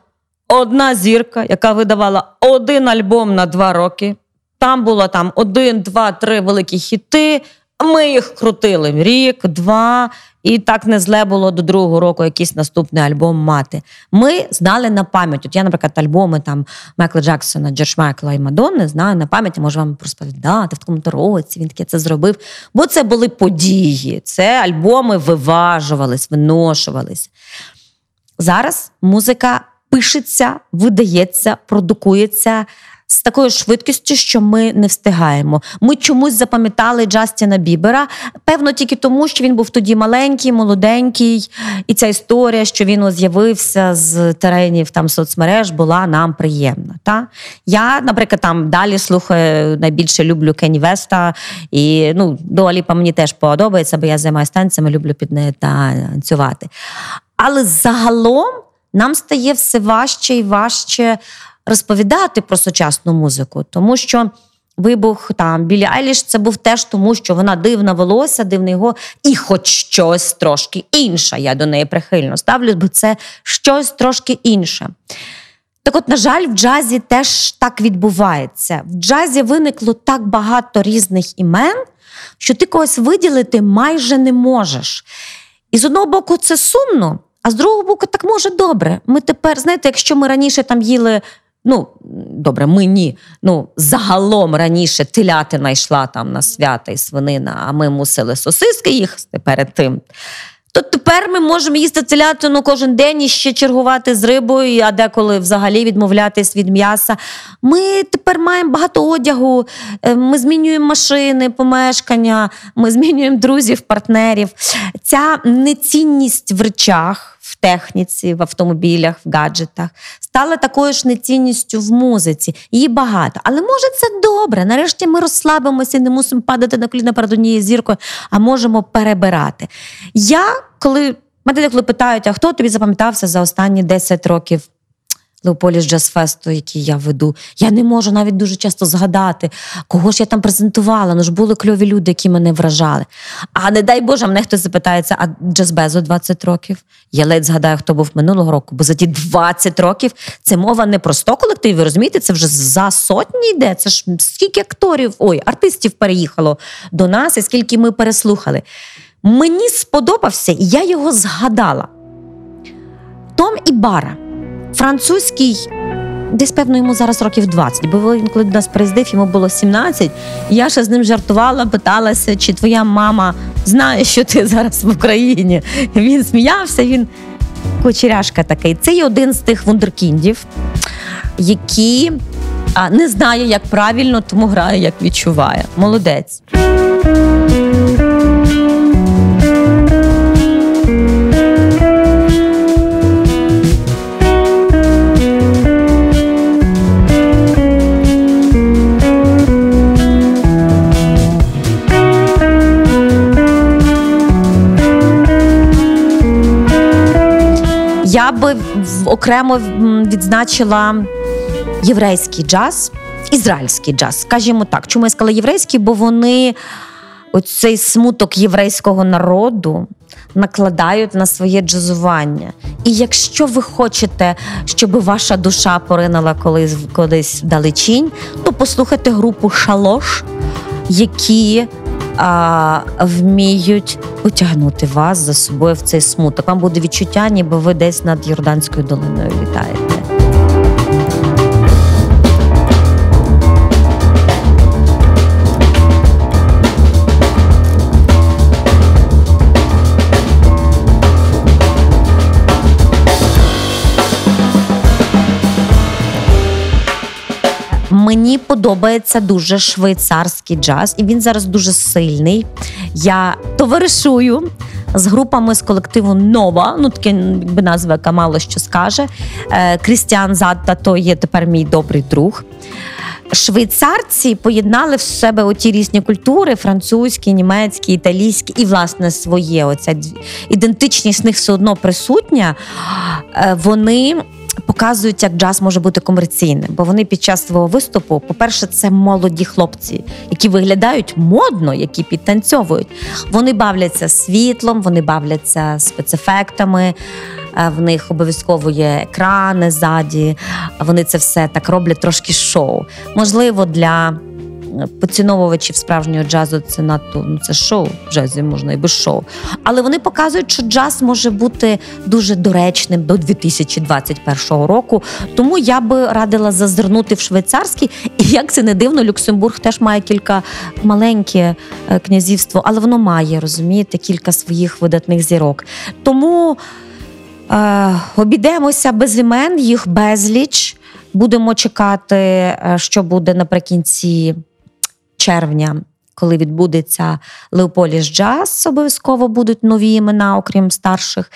одна зірка, яка видавала один альбом на два роки. Там було там один, два, три великі хіти. Ми їх крутили рік, два, і так не зле було до другого року якийсь наступний альбом мати. Ми знали на пам'ять. От я, наприклад, альбоми там Майкла Джексона, Джордж Майкла і Мадонни знаю на пам'ять, можу вам розповідати в такому році. Він таке це зробив. Бо це були події. Це альбоми виважувались, виношувались. Зараз музика пишеться, видається, продукується з такою швидкістю, що ми не встигаємо. Ми чомусь запам'ятали Джастіна Бібера, певно, тільки тому, що він був тоді маленький, молоденький, і ця історія, що він з'явився з теренів там соцмереж, була нам приємна. Та? Я, наприклад, там далі слухаю, найбільше люблю Кенні Веста, і ну, Дуаліпа мені теж подобається, бо я займаюся танцями, люблю під неї танцювати. Але загалом нам стає все важче і важче розповідати про сучасну музику, тому що. Вибух там Білі Айліш це був теж тому, що вона дивна волосся, дивне його, і хоч щось трошки інше. Я до неї прихильно ставлюсь, бо це щось трошки інше. Так от, на жаль, в джазі теж так відбувається. В джазі виникло так багато різних імен, що ти когось виділити майже не можеш. І з одного боку, це сумно, а з другого боку, так може добре. Ми тепер, знаєте, якщо ми раніше там їли. Ну, добре, ми ні. Ну, загалом раніше телятина йшла там на свята і свинина, а ми мусили сосиски їсти перед тим. То тепер ми можемо їсти телятину кожен день і ще чергувати з рибою, а деколи взагалі відмовлятись від м'яса. Ми тепер маємо багато одягу, е, ми змінюємо машини, помешкання, ми змінюємо друзів, партнерів. Ця нецінність в речах. Техніці, в автомобілях, в гаджетах стала такою ж нецінністю в музиці. Її багато. Але може це добре. Нарешті ми розслабимося і не мусимо падати на коліна перед однією зіркою, а можемо перебирати. Я коли мене коли питають, а хто тобі запам'ятався за останні 10 років Леополіс Джаз-фесту, який я веду, я не можу навіть дуже часто згадати, кого ж я там презентувала. Ну ж були кльові люди, які мене вражали. А не дай Боже, мене хтось запитається, а Джазбезу 20 років. Я ледь згадаю, хто був минулого року, бо за ті 20 років це мова не про 100 колективів, розумієте, це вже за сотні йде. Це ж скільки акторів, ой, артистів переїхало до нас, і скільки ми переслухали. Мені сподобався, і я його згадала. Том і Бара, французький, десь, певно, йому зараз років 20, бо він, коли до нас приїздив, йому було 17. Я ще з ним жартувала, питалася, чи твоя мама знає, що ти зараз в Україні. Він сміявся, він кучеряшка такий. Це є один з тих вундеркіндів, які не знає, як правильно, тому грає, як відчуває. Молодець. Я би окремо відзначила єврейський джаз, ізраїльський джаз, скажімо так. Чому я сказала єврейський? Бо вони оцей смуток єврейського народу накладають на своє джазування. І якщо ви хочете, щоб ваша душа поринула колись кудись вдалечінь, то послухайте групу Шалош, які а, вміють потягнути вас за собою в цей смуток. Вам буде відчуття, ніби ви десь над Йорданською долиною літаєте. Мені подобається дуже швейцарський джаз, і він зараз дуже сильний. Я товаришую з групами з колективу Нова, ну таке якби назва, яка мало що скаже. Е, Крістіан Задта то є тепер мій добрий друг. Швейцарці поєднали в себе оті різні культури: французькі, німецькі, італійські, і, власне, своє. Оця ідентичність в них все одно присутня. Е, Вони показують, як джаз може бути комерційним. Бо вони під час свого виступу, по-перше, це молоді хлопці, які виглядають модно, які підтанцьовують. Вони бавляться світлом, вони бавляться спецефектами. е, В них обов'язково є екрани ззаді. Вони це все так роблять трошки шоу. Можливо, для поціновувачів справжнього джазу це надто ну це шоу. Джазі можна і без шоу. Але вони показують, що джаз може бути дуже доречним до 2021 року. Тому я би радила зазирнути в швейцарський. І як це не дивно, Люксембург теж має кілька маленьке е, князівство, але воно має розумієте кілька своїх видатних зірок. Тому. Е, обійдемося без імен, їх безліч. Будемо чекати, е, що буде наприкінці червня, коли відбудеться Леополіс Джаз. Обов'язково будуть нові імена, окрім старших.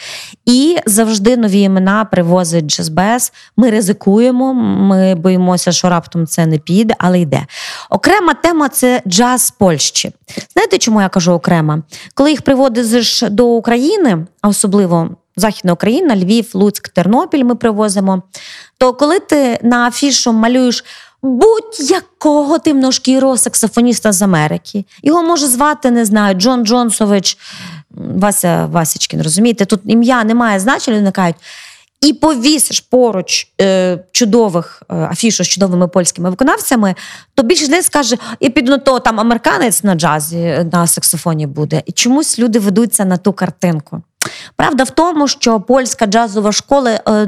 І завжди нові імена привозить джазбез. Ми ризикуємо, ми боїмося, що раптом це не піде, але йде. Окрема тема це джаз Польщі. Знаєте, чому я кажу окрема? Коли їх приводиш до України, а особливо Західна Україна, Львів, Луцьк, Тернопіль ми привозимо. То коли ти на афішу малюєш будь-якого темношкірого саксофоніста з Америки, його може звати, не знаю, Джон Джонсович, Вася Васічкін, розумієте? Тут ім'я не має значення, вони кажуть. І повісиш поруч е, чудових е, афішу з чудовими польськими виконавцями, то більше десь скаже: я піду на то там американець на джазі е, на саксофоні буде. І чомусь люди ведуться на ту картинку. Правда в тому, що польська джазова школа, е,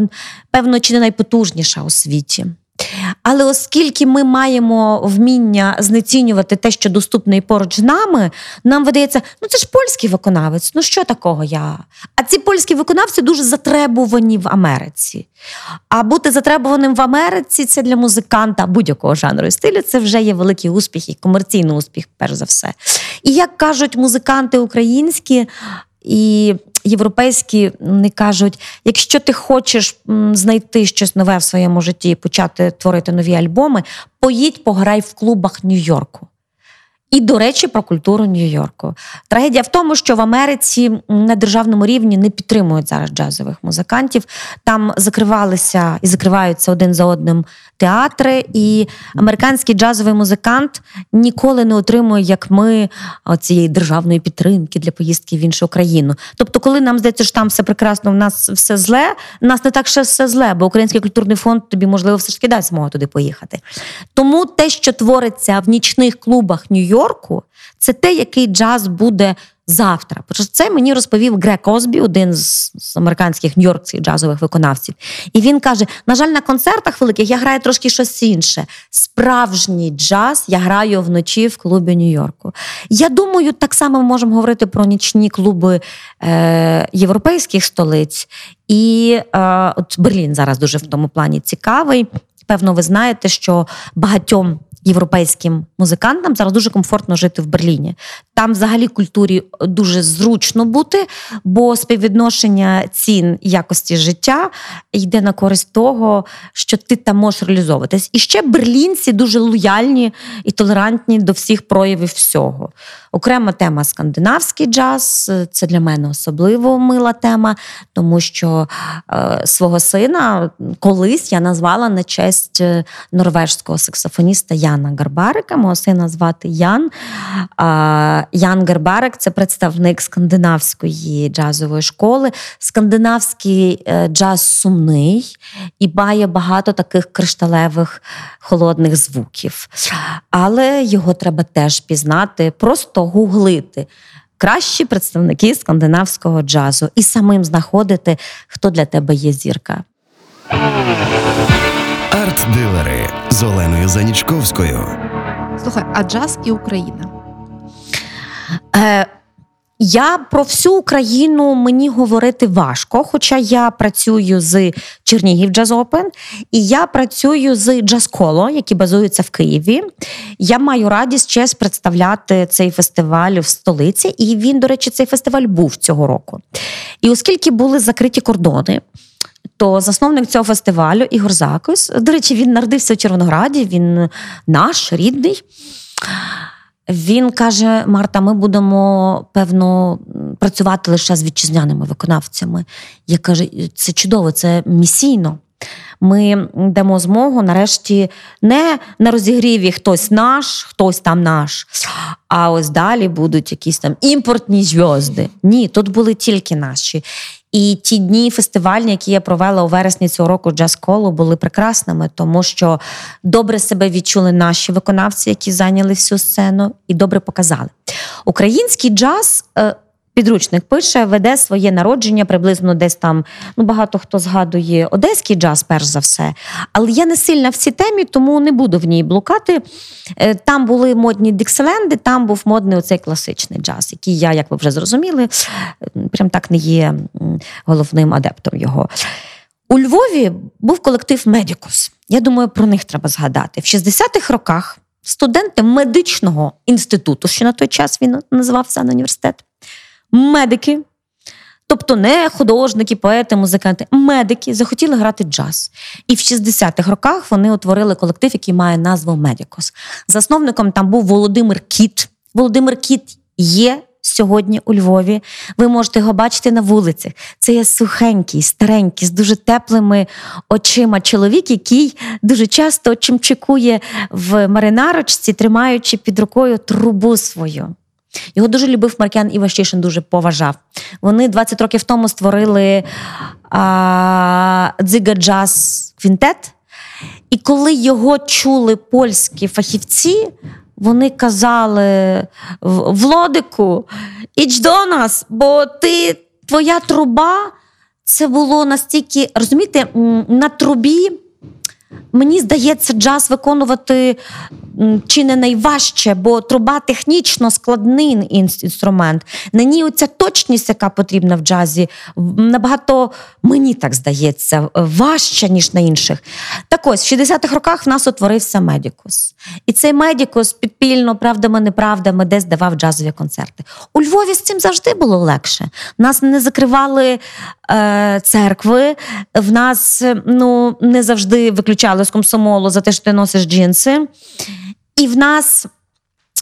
певно, чи не найпотужніша у світі. Але оскільки ми маємо вміння знецінювати те, що доступне і поруч з нами, нам видається, ну це ж польський виконавець, ну що такого я? А ці польські виконавці дуже затребувані в Америці. А бути затребуваним в Америці це для музиканта будь-якого жанру і стилю, це вже є великий успіх і комерційний успіх, перш за все. І як кажуть музиканти українські і європейські, не кажуть: якщо ти хочеш знайти щось нове в своєму житті і почати творити нові альбоми, поїдь пограй в клубах Нью-Йорку. І, до речі, про культуру Нью-Йорку. Трагедія в тому, що в Америці на державному рівні не підтримують зараз джазових музикантів. Там закривалися і закриваються один за одним театри, і американський джазовий музикант ніколи не отримує, як ми, цієї державної підтримки для поїздки в іншу країну. Тобто, коли нам здається, що там все прекрасно, в нас все зле, в нас не так ще все зле, бо Український культурний фонд тобі, можливо, все ж таки дасть змогу туди поїхати. Тому те, що твориться в нічних клубах Нью-Йорку, це те, який джаз буде завтра. Бо це мені розповів Грег Косбі, один з американських нью-йоркських джазових виконавців. І він каже: на жаль, на концертах великих я граю трошки щось інше. Справжній джаз я граю вночі в клубі Нью-Йорку. Я думаю, так само ми можемо говорити про нічні клуби е, європейських столиць. І е, от Берлін зараз дуже в тому плані цікавий. Певно, ви знаєте, що багатьом європейським музикантам зараз дуже комфортно жити в Берліні. Там, взагалі, культурі дуже зручно бути, бо співвідношення цін якості життя йде на користь того, що ти там можеш реалізовуватись. І ще берлінці дуже лояльні і толерантні до всіх проявів всього. Окрема тема скандинавський джаз. Це для мене особливо мила тема, тому що е, свого сина колись я назвала на честь е, норвежського саксофоніста Яна Гарбарика. Мого сина звати Ян. Ян Гарбарик це представник скандинавської джазової школи. Скандинавський е, джаз сумний і має багато таких кришталевих холодних звуків. Але його треба теж пізнати, просто гуглити. Кращі представники скандинавського джазу і самим знаходити, хто для тебе є зірка. Арт-дилери з Оленою Занічковською. Слухай, а джаз і Україна. Е, я про всю Україну мені говорити важко, хоча я працюю з Чернігів Джаз Опен, і я працюю з Джаз Коло, які базуються в Києві. Я маю радість честь представляти цей фестиваль в столиці. І він, до речі, цей фестиваль був цього року. І оскільки були закриті кордони. То засновник цього фестивалю Ігор Закус, до речі, він народився у Червонограді, він наш рідний. Він каже: Марта, ми будемо певно працювати лише з вітчизняними виконавцями. Я кажу, це чудово, це місійно. Ми дамо змогу нарешті не на розігріві хтось наш, хтось там наш, а ось далі будуть якісь там імпортні зв'язди. Ні, тут були тільки наші. І ті дні фестивальні, які я провела у вересні цього року джаз колу, були прекрасними, тому що добре себе відчули наші виконавці, які зайняли всю сцену, і добре показали. Український джаз. е, Підручник пише, веде своє народження приблизно десь там. Ну багато хто згадує одеський джаз, перш за все. Але я не сильна в цій темі, тому не буду в ній блукати. Е, Там були модні дікселенди, там був модний оцей класичний джаз, який я, як ви вже зрозуміли, прям так не є головним адептом його. У Львові був колектив Медікус. Я думаю, про них треба згадати. В 60-х роках студенти медичного інституту, що на той час він називався на університет, медики, тобто не художники, поети, музиканти, медики захотіли грати джаз. І в 60-х роках вони утворили колектив, який має назву Медікос. Засновником там був Володимир Кіт. Володимир Кіт є. Сьогодні у Львові ви можете його бачити на вулицях. Це є сухенький, старенький, з дуже теплими очима чоловік, який дуже часто чимчикує в маринарочці, тримаючи під рукою трубу свою. Його дуже любив Маркян Іващишин, дуже поважав. Вони 20 років тому створили а, дзига джаз квінтет. І коли його чули польські фахівці, вони казали «В- Влодику, іч до нас, бо ти, твоя труба, це було настільки, розумієте, на трубі. Мені здається, джаз виконувати чи не найважче, бо труба технічно складний інструмент. На ній оця точність, яка потрібна в джазі, набагато, мені так здається, важча, ніж на інших. Так ось, в 60-х роках в нас утворився Медікус. І цей Медікус підпільно, правдами, неправдами, десь давав джазові концерти. У Львові з цим завжди було легше. Нас не закривали е, церкви, в нас е, ну, не завжди виключали з комсомолу за те, що ти носиш джинси. І в нас.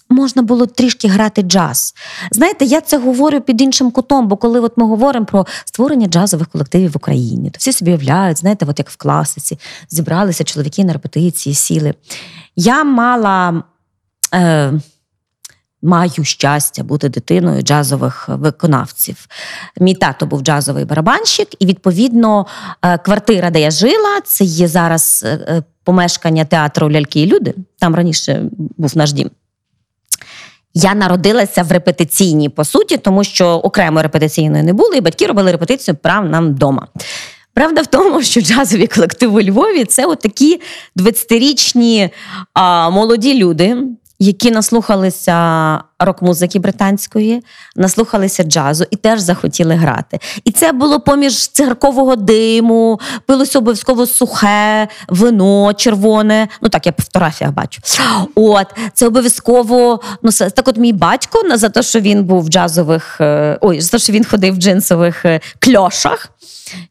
Можна було трішки грати джаз. Знаєте, я це говорю під іншим кутом, бо коли от ми говоримо про створення джазових колективів в Україні, то всі собі уявляють, знаєте, от як в класиці, зібралися чоловіки на репетиції, сіли. Я мала. Е, Маю щастя бути дитиною джазових виконавців. Мій тато був джазовий барабанщик, і відповідно е, квартира, де я жила, це є зараз е, е, помешкання театру Ляльки і люди. Там раніше був наш дім. Я народилася в репетиційній, по суті, тому що окремо репетиційної не було, і батьки робили репетицію прямо нам вдома. Правда в тому, що джазові колективи у Львові це отакі 20-річні а, молоді люди, які наслухалися рок-музики британської, наслухалися джазу і теж захотіли грати. І це було поміж цигаркового диму, пилося обов'язково сухе, вино червоне. Ну так я по фотографіях бачу. От це обов'язково. Ну так, от мій батько за те, що він був в джазових, е, ой, за те, що він ходив в джинсових е, кльошах.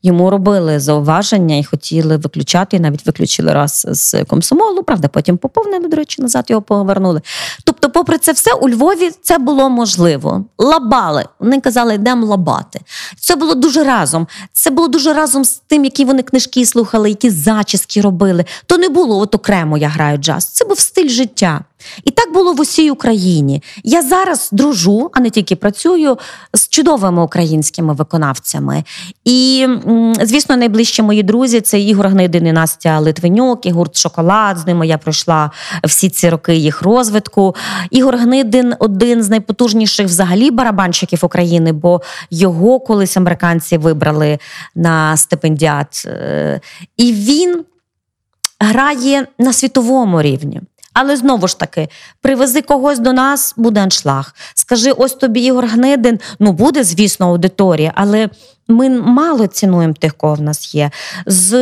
Йому робили зауваження і хотіли виключати, і навіть виключили раз з комсомолу. Правда, потім поповнили, до речі, назад його повернули. Тобто, попри це все, у Львові це було можливо. Лабали. Вони казали, йдемо лабати. Це було дуже разом. Це було дуже разом з тим, які вони книжки слухали, які зачіски робили. То не було от окремо я граю джаз. Це був стиль життя. І так було в усій Україні. Я зараз дружу, а не тільки працюю з чудовими українськими виконавцями. І, звісно, найближчі мої друзі це Ігор Гнидин і Настя Литвинюк, і гурт Шоколад. З ними я пройшла всі ці роки їх розвитку. Ігор Гнидин один з найпотужніших взагалі барабанщиків України, бо його колись американці вибрали на стипендіат. Е, І він грає на світовому рівні. Але знову ж таки, привези когось до нас, буде аншлаг. Скажи, ось тобі Ігор Гнидин. Ну, буде, звісно, аудиторія, але ми мало цінуємо тих, кого в нас є. З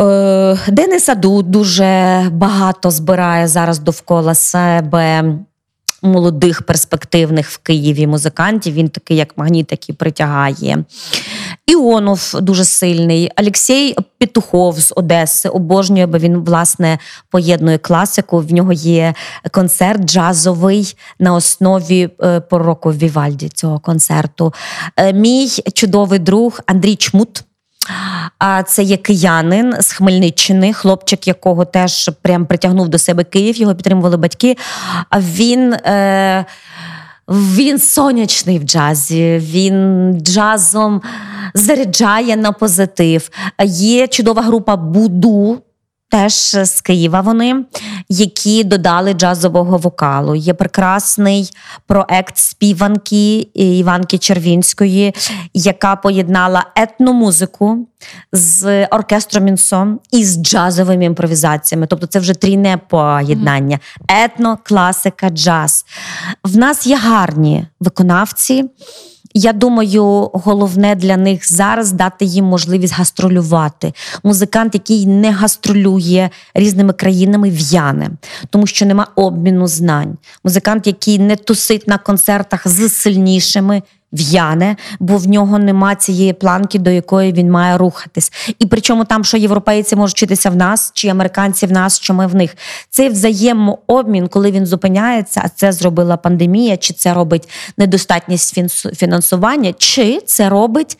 е, Дениса Ду дуже багато збирає зараз довкола себе молодих перспективних в Києві музикантів. Він такий, як магніт, який притягає. Іонов дуже сильний. Олексій Петухов з Одеси обожнює, бо він власне поєднує класику. В нього є концерт джазовий на основі е, пророку Вівальді цього концерту. Е, Мій чудовий друг Андрій Чмут. А це є киянин з Хмельниччини, хлопчик, якого теж прям притягнув до себе Київ, його підтримували батьки. А він. Е- він сонячний в джазі, він джазом заряджає на позитив. Є чудова група Буду. Теж з Києва вони, які додали джазового вокалу. Є прекрасний проект співанки Іванки Червінської, яка поєднала етномузику з оркестром Мінсон і з джазовими імпровізаціями. Тобто це вже трійне поєднання: етно, класика, джаз. В нас є гарні виконавці. Я думаю, головне для них зараз дати їм можливість гастролювати. Музикант, який не гастролює різними країнами, в'яне, тому що нема обміну знань. Музикант, який не тусить на концертах з сильнішими. В'яне, бо в нього нема цієї планки, до якої він має рухатись. І причому там, що європейці можуть вчитися в нас, чи американці в нас, що ми в них. Цей взаємообмін, коли він зупиняється, а це зробила пандемія, чи це робить недостатність фінансування, чи це робить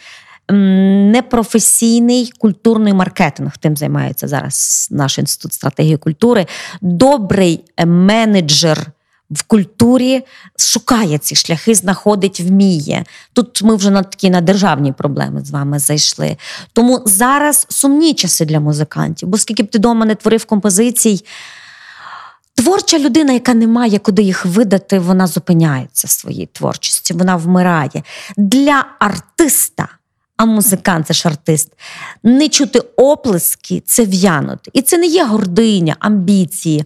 непрофесійний культурний маркетинг. Тим займається зараз наш інститут стратегії культури. Добрий менеджер в культурі шукає ці шляхи, знаходить, вміє. Тут ми вже на такі на державні проблеми з вами зайшли. Тому зараз сумні часи для музикантів, бо скільки б ти вдома не творив композицій. Творча людина, яка не має куди їх видати, вона зупиняється в своїй творчості, вона вмирає. Для артиста а музикант це ж артист. Не чути оплески це в'янути. І це не є гординя, амбіції.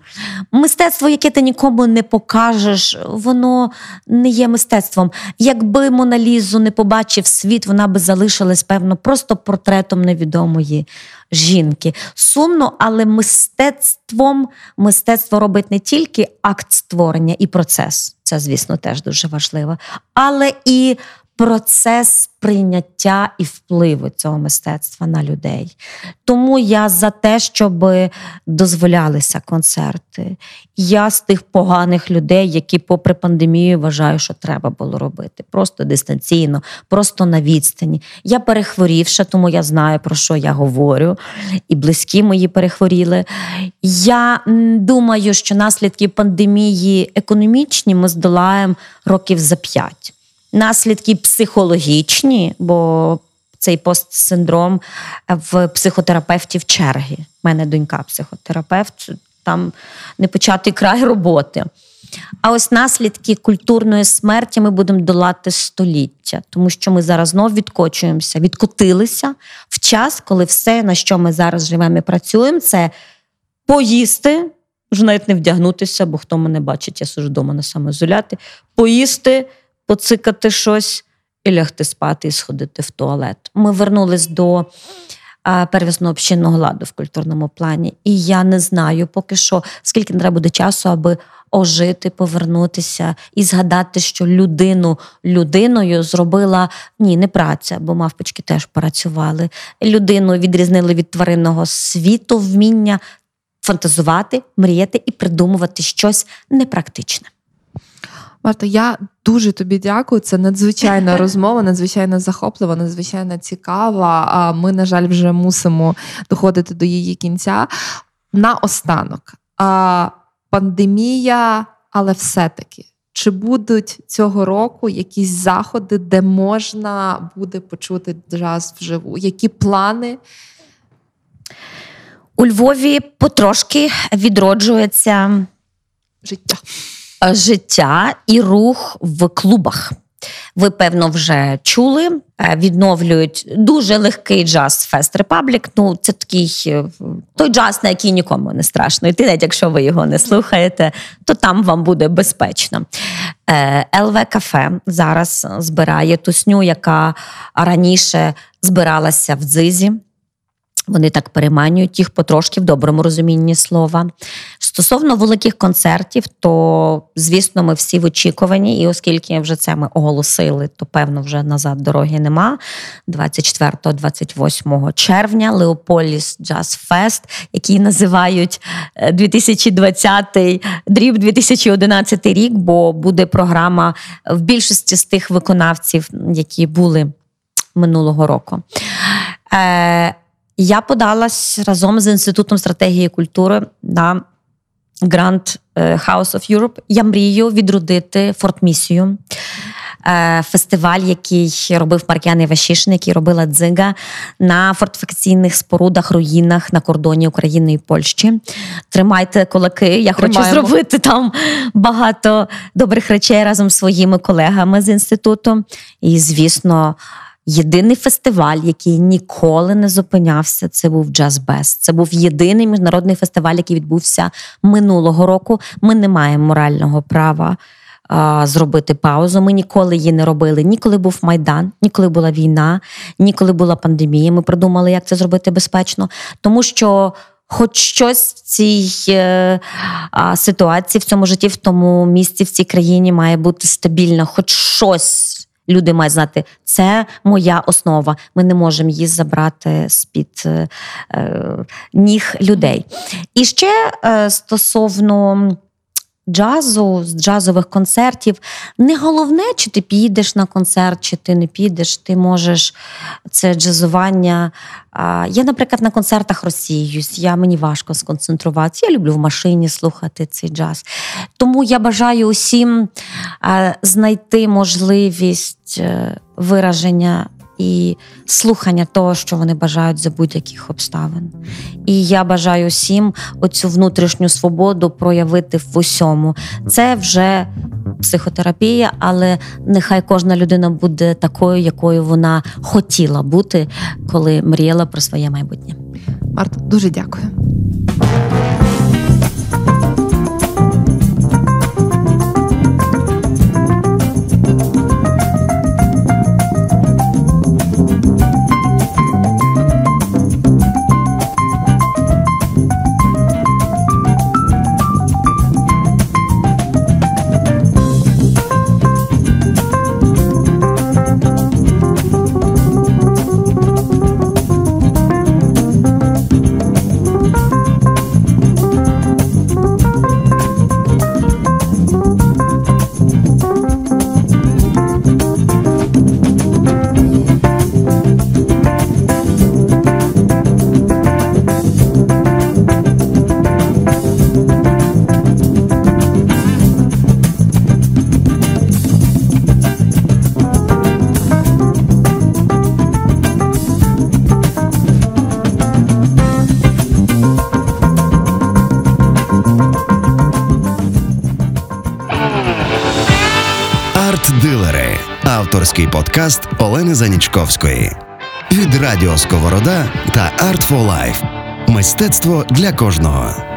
Мистецтво, яке ти нікому не покажеш, воно не є мистецтвом. Якби Моналізу не побачив світ, вона би залишилась, певно, просто портретом невідомої жінки. Сумно, але мистецтвом мистецтво робить не тільки акт створення і процес. Це, звісно, теж дуже важливо, але і процес прийняття і впливу цього мистецтва на людей. Тому я за те, щоб дозволялися концерти. Я з тих поганих людей, які, попри пандемію, вважаю, що треба було робити. Просто дистанційно, просто на відстані. Я перехворівша, тому я знаю, про що я говорю, і близькі мої перехворіли. Я думаю, що наслідки пандемії економічні ми здолаємо років за п'ять наслідки психологічні, бо цей постсиндром в психотерапевтів черги. У мене донька психотерапевт, там не початий край роботи. А ось наслідки культурної смерті ми будемо долати століття, тому що ми зараз знов відкочуємося, відкотилися в час, коли все, на що ми зараз живемо і працюємо, це поїсти, вже навіть не вдягнутися, бо хто мене бачить, я сижу вдома на самоізоляти, поїсти поцикати щось і лягти спати, і сходити в туалет. Ми вернулись до первісного общинного ладу в культурному плані. І я не знаю поки що, скільки треба буде часу, аби ожити, повернутися і згадати, що людину людиною зробила ні, не праця, бо мавпочки теж працювали. Людину відрізнили від тваринного світу, вміння фантазувати, мріяти і придумувати щось непрактичне. Марто, я дуже тобі дякую. Це надзвичайна розмова, надзвичайно захоплива, надзвичайно цікава. А ми, на жаль, вже мусимо доходити до її кінця. Наостанок, а, пандемія, але все-таки. Чи будуть цього року якісь заходи, де можна буде почути джаз вживу? Які плани? У Львові потрошки відроджується життя. Е, життя і рух в клубах. Ви, певно, вже чули. Е, відновлюють дуже легкий джаз Fest Republic. Ну, це такий е, той джаз, на який нікому не страшно. І ти, навіть якщо ви його не слухаєте, то там вам буде безпечно. ЛВ Кафе зараз збирає тусню, яка раніше збиралася в дзизі. Вони так переманюють їх потрошки в доброму розумінні слова. Стосовно великих концертів, то звісно, ми всі в очікуванні, і оскільки вже це ми оголосили, то певно вже назад дороги нема. 24-28 червня Леополіс Джаз Фест, який називають 2020 е, дріб 2011 рік, бо буде програма в більшості з тих виконавців, які були минулого року. Я подалась разом з інститутом стратегії культури на Grant е, House of Europe. Я мрію відродити Fort Missia. е, Фестиваль, який робив Маркіан Івашишин, який робила дзига на фортифікаційних спорудах, руїнах на кордоні України і Польщі. Тримайте кулаки. Я хочу зробити там багато добрих речей разом з своїми колегами з інституту. І, звісно, Єдиний фестиваль, який ніколи не зупинявся, це був Jazz Best. Це був єдиний міжнародний фестиваль, який відбувся минулого року. Ми не маємо морального права а, зробити паузу. Ми ніколи її не робили. Ніколи був майдан, ніколи була війна, ніколи була пандемія. Ми придумали, як це зробити безпечно, тому що. Хоч щось в цій е, ситуації, в цьому житті, в тому місці, в цій країні має бути стабільно, хоч щось люди мають знати, це моя основа. Ми не можемо її забрати з-під е, е, ніг людей. І ще е, стосовно. Джазу, з джазових концертів. Не головне, чи ти підеш на концерт, чи ти не підеш. Ти можеш це джазування. Я, наприклад, на концертах розсіюсь. Я мені важко сконцентруватися. Я люблю в машині слухати цей джаз. Тому я бажаю усім знайти можливість е, вираження і слухання того, що вони бажають за будь-яких обставин. І я бажаю всім оцю внутрішню свободу проявити в усьому. Це вже психотерапія, але нехай кожна людина буде такою, якою вона хотіла бути, коли мріяла про своє майбутнє. Марта, дуже дякую. Авторський подкаст Олени Занічковської від Радіо Сковорода та Art for Life. Мистецтво для кожного.